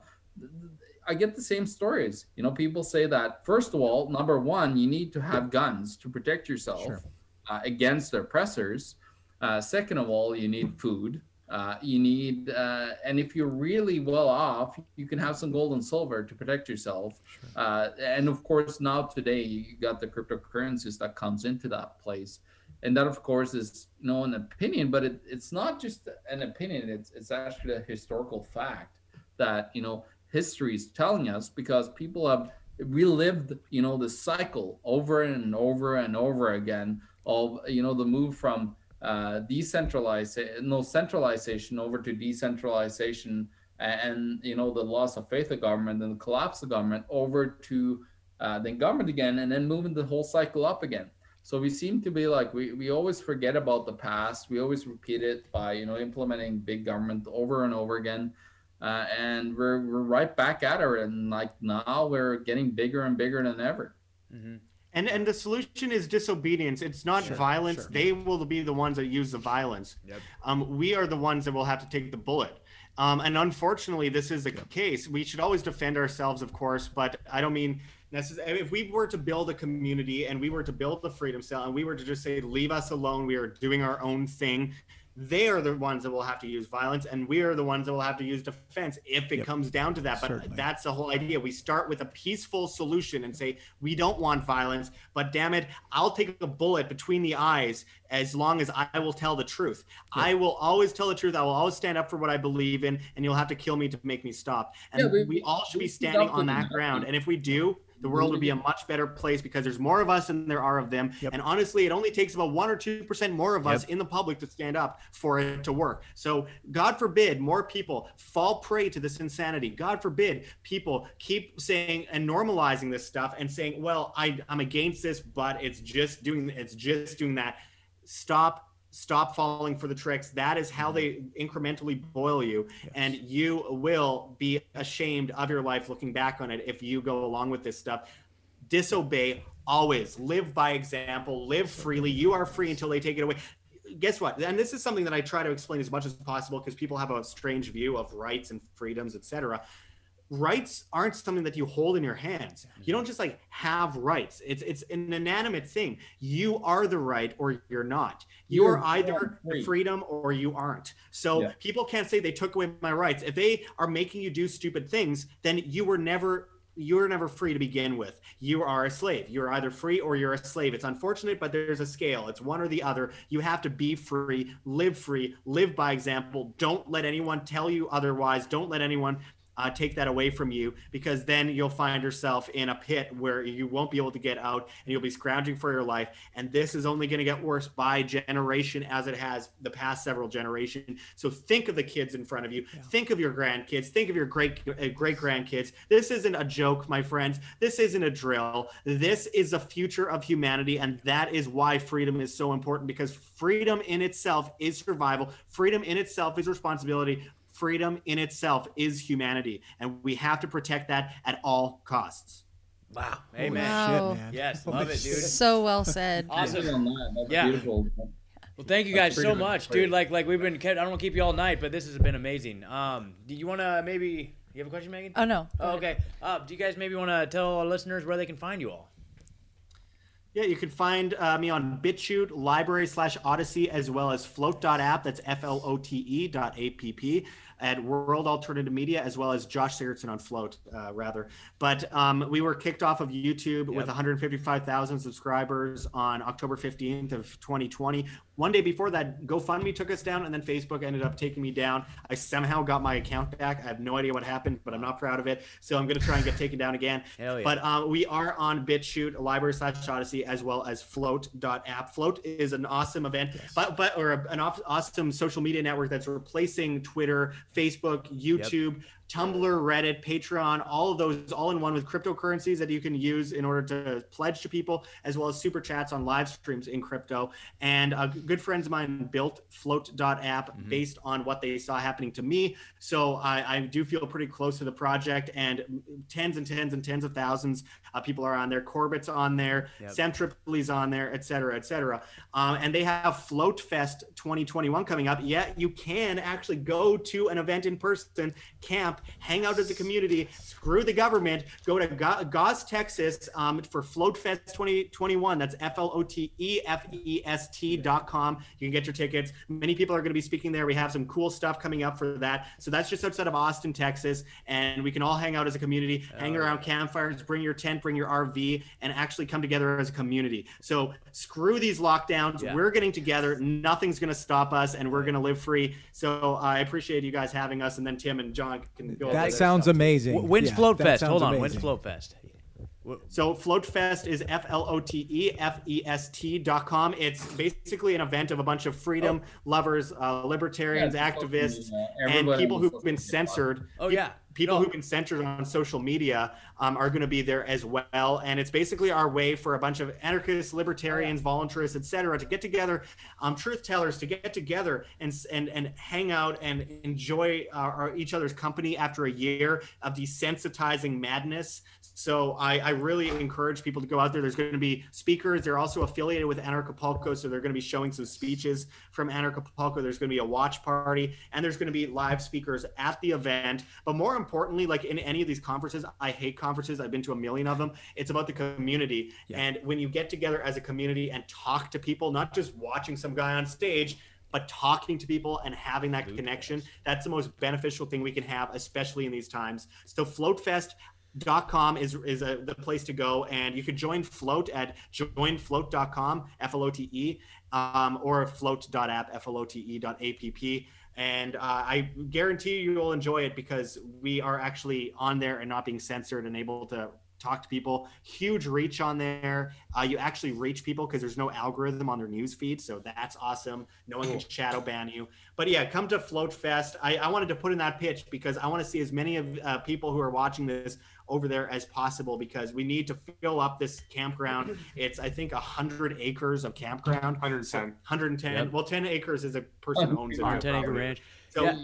I get the same stories. You know, people say that first of all, number one, you need to have guns to protect yourself sure. uh, against the oppressors. Uh, second of all, you need food. Uh, you need, uh, and if you're really well off, you can have some gold and silver to protect yourself. Sure. Uh, and of course, now today you got the cryptocurrencies that comes into that place, and that of course is you know an opinion, but it, it's not just an opinion. It's it's actually a historical fact that you know history is telling us because people have relived you know the cycle over and over and over again of you know the move from uh, decentralization, no centralization over to decentralization, and you know the loss of faith of government and the collapse of government over to uh, then government again, and then moving the whole cycle up again. So we seem to be like we, we always forget about the past. We always repeat it by you know implementing big government over and over again. Uh, and we're we're right back at her, and like now we're getting bigger and bigger than ever. Mm-hmm. And and the solution is disobedience. It's not sure, violence. Sure. They will be the ones that use the violence. Yep. Um, we are the ones that will have to take the bullet. Um, and unfortunately, this is the yep. case. We should always defend ourselves, of course, but I don't mean necessarily. If we were to build a community and we were to build the freedom cell and we were to just say, leave us alone, we are doing our own thing, they are the ones that will have to use violence and we are the ones that will have to use defense if it yep. comes down to that. But Certainly. that's the whole idea. We start with a peaceful solution and say we don't want violence but damn it i'll take a bullet between the eyes as long as i will tell the truth. Yep. i will always tell the truth. I will always stand up for what i believe in and you'll have to kill me to make me stop. And yeah, we, we, all should be standing on that. ground. And if we do the world would be a mm-hmm. much better place because there's more of us than there are of them. Yep. And honestly, it only takes about one or two percent more of us yep. in the public to stand up for it to work. So God forbid more people fall prey to this insanity. God forbid people keep saying and normalizing this stuff and saying, "Well, I, I'm against this, but it's just doing it's just doing that." Stop stop falling for the tricks. That is how mm-hmm. they incrementally boil you. Yes. And you will be ashamed of your life looking back on it if you go along with this stuff. Disobey always. Live by example. Live freely. You are free until they take it away. Guess what? And this is something that I try to explain as much as possible because people have a strange view of rights and freedoms, etc rights aren't something that you hold in your hands. You don't just like have rights. It's it's an inanimate thing. You are the right or you're not. You you're are either freedom or you aren't. So yeah. people can't say they took away my rights. If they are making you do stupid things, then you were never you're never free to begin with. You are a slave. You're either free or you're a slave. It's unfortunate, but there's a scale. It's one or the other. You have to be free, live free, live by example. Don't let anyone tell you otherwise. Don't let anyone uh, take that away from you because then you'll find yourself in a pit where you won't be able to get out and you'll be scrounging for your life. And this is only going to get worse by generation as it has the past several generations. So think of the kids in front of you. Yeah. Think of your grandkids. Think of your great uh, great grandkids. This isn't a joke, my friends. This isn't a drill. This is the future of humanity, and that is why freedom is so important because freedom in itself is survival. Freedom in itself is responsibility freedom in itself is humanity, and we have to protect that at all costs. Wow. Amen. Wow. Shit, man. Yes, love it, dude. So well said. awesome. That's yeah. beautiful. Well, thank you guys so much, dude. Like, like we've been. I don't want to keep you all night, but this has been amazing. Um, do you want to maybe? You have a question, Megan? Oh no. Oh, okay. Uh, do you guys maybe want to tell our listeners where they can find you all? Yeah, you can find uh, me on BitChute, LBRY slash Odysee, as well as flote.app. That's F L O T E dot A P P at World Alternative Media, as well as Josh Sigurdson on Flote, uh, rather. But um, we were kicked off of YouTube yep. with 155,000 subscribers on October 15th of 2020 one day before that, GoFundMe took us down, and then Facebook ended up taking me down. I somehow got my account back. I have no idea what happened, but I'm not proud of it. So I'm going to try and get taken down again. Hell yeah. But um, we are on BitChute, LBRY slash Odysee, as well as Flote.app. Flote is an awesome event, yes. but but or an awesome social media network that's replacing Twitter, Facebook, YouTube. Yep. Tumblr, Reddit, Patreon, all of those all in one with cryptocurrencies that you can use in order to pledge to people, as well as super chats on live streams in crypto. And uh, good friends of mine built flote.app mm-hmm. based on what they saw happening to me. So I, I, do feel pretty close to the project, and tens and tens and tens of thousands uh, people are on there. Corbett's on there, yep. Sam Tripoli's on there, et cetera, et cetera. Um, and they have Flote Fest 2021 coming up. Yeah, you can actually go to an event in person, camp, hang out as a community, screw the government, go to Gause, Texas um, for Flote Fest 2021. That's F L O T E F E S T.com. You can get your tickets. Many people are going to be speaking there. We have some cool stuff coming up for that. So that's just outside of Austin, Texas. And we can all hang out as a community, hang around campfires, bring your tent, bring your RV, and actually come together as a community. So screw these lockdowns. Yeah. We're getting together. Nothing's going to stop us, and we're going to live free. So uh, I appreciate you guys having us, and then Tim and John can go. That sounds amazing. When's yeah, Flote Fest? Hold on. Amazing. When's Flote Fest? So FloteFest is F L O T E F E S T dot com. It's basically an event of a bunch of freedom oh. lovers, uh, libertarians, yeah, activists, and people who've been censored. Oh yeah, people no. who've been censored on social media um, are going to be there as well. And it's basically our way for a bunch of anarchists libertarians voluntarists etc to get together um, truth tellers to get together and and and hang out and enjoy our, our, each other's company after a year of desensitizing madness so I, I, really encourage people to go out there. There's going to be speakers. They're also affiliated with Anarchapulco, so they're going to be showing some speeches from Anarchapulco. There's going to be a watch party, and there's going to be live speakers at the event. But more importantly, like in any of these conferences, I hate conferences. I've been to a million of them. It's about the community, yeah. and when you get together as a community and talk to people, not just watching some guy on stage but talking to people and having that connection that's the most beneficial thing we can have especially in these times so flote dot com is is a, the place to go and you can join flote at joinflote.com f-l-o-t-e um, or flote.app f-l-o-t-e dot app and uh, i guarantee you will enjoy it because we are actually on there and not being censored and able to talk to people. Huge reach on there. Uh, you actually reach people because there's no algorithm on their news feed, so that's awesome. No one can shadow ban you. But yeah, come to flote Fest. I, I wanted to put in that pitch because I want to see as many of uh, people who are watching this over there as possible because we need to fill up this campground. It's I think hundred acres of campground. 110. 110. Yep. Well, 10 acres is a person owns it. 110 acre ranch. So yeah.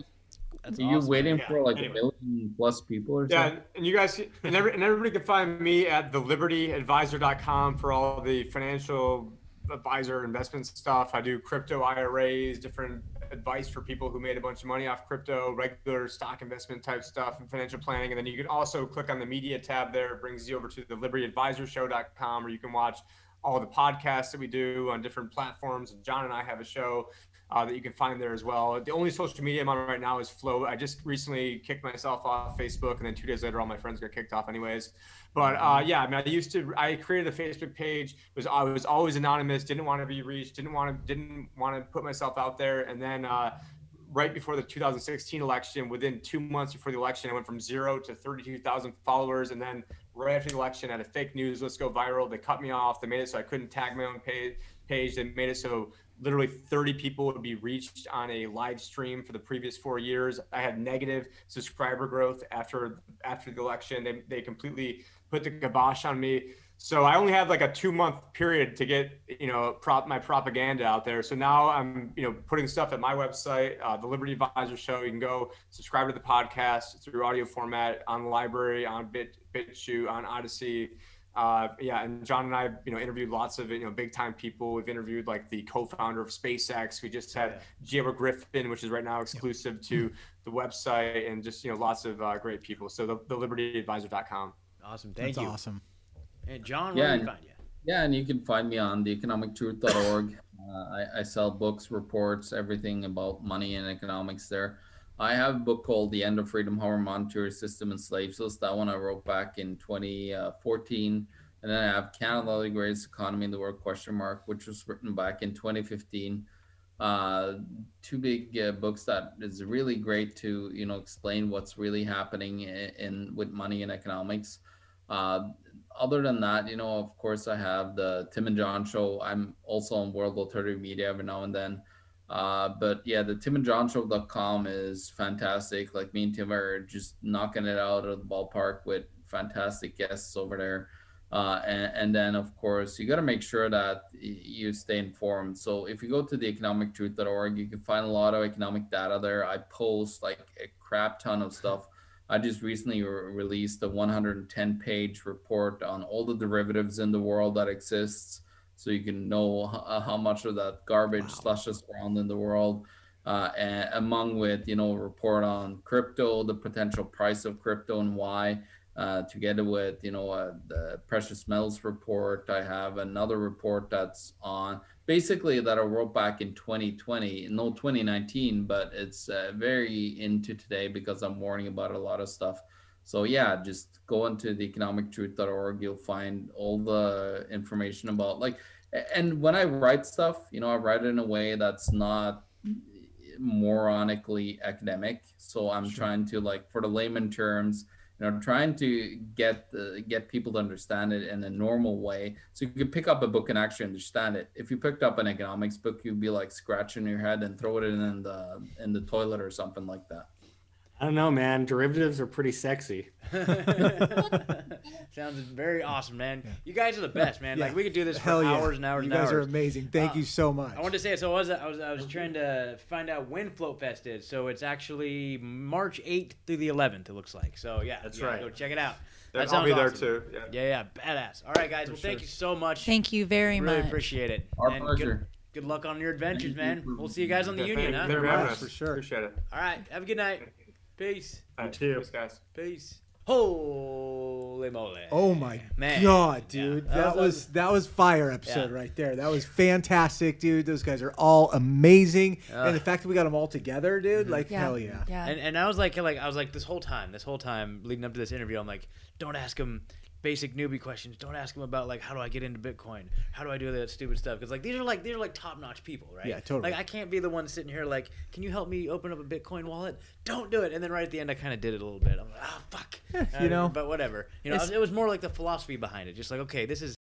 That's Are awesome. you waiting yeah, for like anyway. a million plus people or yeah, something? and you guys and, every, and everybody can find me at thelibertyadvisor.com for all the financial advisor investment stuff. I do crypto IRAs, different advice for people who made a bunch of money off crypto, regular stock investment type stuff, and financial planning. And then you can also click on the media tab there. It brings you over to the libertyadvisorshow.com where you can watch all the podcasts that we do on different platforms. And John and I have a show uh, that you can find there as well. The only social media I'm on right now is Flote. I just recently kicked myself off Facebook, and then two days later, all my friends got kicked off anyways. But uh, yeah, I mean, I used to. I created a Facebook page. Was I was always anonymous. Didn't want to be reached. Didn't want to. Didn't want to put myself out there. And then uh, right before the 2016 election, within two months before the election, I went from zero to 32,000 followers. And then right after the election, I had a fake news. Let's go viral. They cut me off. They made it so I couldn't tag my own page. Page. They made it so literally 30 people would be reached on a live stream for the previous four years. I had negative subscriber growth after after the election. They, they completely put the kibosh on me. So I only had like a two month period to get you know prop my propaganda out there. So now I'm you know putting stuff at my website, uh, the Liberty Advisor Show. You can go subscribe to the podcast through audio format on LBRY, on Bit BitChute, on Odysee uh, yeah, and John and I, you know, interviewed lots of you know big time people. We've interviewed like the co-founder of SpaceX. We just had yeah. Griffin, which is right now exclusive yeah. to the website, and just you know lots of uh, great people. So the, the libertyadvisor.com. Awesome, thank That's you. Awesome. And John, where yeah, can find you? Yeah, and you can find me on theeconomictruth.org. uh, I, I sell books, reports, everything about money and economics there. I have a book called The End of Freedom How Our Monetary System Enslaves Us. That one I wrote back in 2014. And then I have Canada, the greatest economy in the world, question mark, which was written back in 2015. Uh, two big uh, books that is really great to, you know, explain what's really happening in, in with money and economics. Uh, other than that, you know, of course, I have the Tim and John show. I'm also on World Alternative Media every now and then. Uh, but yeah, the Tim and John timandjohnshow.com is fantastic. Like me and Tim are just knocking it out of the ballpark with fantastic guests over there. Uh, and, and, then, of course, you got to make sure that you stay informed. So if you go to the economictruth.org, you can find a lot of economic data there. I post like a crap ton of stuff. I just recently re- released a 110 page report on all the derivatives in the world that exists so you can know uh, how much of that garbage wow. slushes around in the world. Uh, and among with you know report on crypto, the potential price of crypto and why. Uh, together with you know uh, the precious metals report, I have another report that's on basically that I wrote back in 2020, no 2019, but it's uh, very into today because I'm warning about a lot of stuff. So yeah, just go into the economictruth.org. You'll find all the information about like, and when I write stuff, you know, I write it in a way that's not moronically academic. So I'm sure. trying to like, for the layman terms, you know trying to get the, get people to understand it in a normal way so you could pick up a book and actually understand it if you picked up an economics book you'd be like scratching your head and throw it in the in the toilet or something like that I don't know, man. Derivatives are pretty sexy. Sounds very awesome, man. You guys are the best, man. Yeah. Like we could do this for Hell yeah. hours and hours You and guys hours. are amazing. Thank Uh, you so much. I wanted to say so. I was I was I was trying to find out when Flote Fest is. So it's actually March 8th through the 11th. It looks like. So yeah, That's you gotta right. Go check it out. Yeah, That I'll sounds be there too. Yeah. Yeah, yeah, badass. All right, guys. well, thank you so much. Thank you very really much. appreciate it. Our And pleasure. Good, good luck on your adventures, Thank man. for- We'll see you guys on the Yeah, union, thank huh? you for having much, for sure. Appreciate it. All right. Have a good night. Peace. All right, too. Thanks, guys. Peace. Holy moly. Oh my Man. god, Yeah. dude! That That, was- was, that was fire episode Yeah. right there. That was fantastic, dude. Those guys are all amazing, Ugh. and the fact that we got them all together, dude, mm-hmm. like Yeah. hell yeah. Yeah. And, and I was like, like I was like this whole time, this whole time leading up to this interview, I'm like, don't ask him basic newbie questions. Don't ask them about like how do I get into Bitcoin? How do I do that stupid stuff? Because like these are like these are like top notch people, right? Yeah, totally. Like I can't be the one sitting here like, can you help me open up a Bitcoin wallet? Don't do it. And then right at the end, I kind of did it a little bit. I'm like, ah, fuck. you know. but whatever. You know, It's- it was more like the philosophy behind it. Just like, okay, this is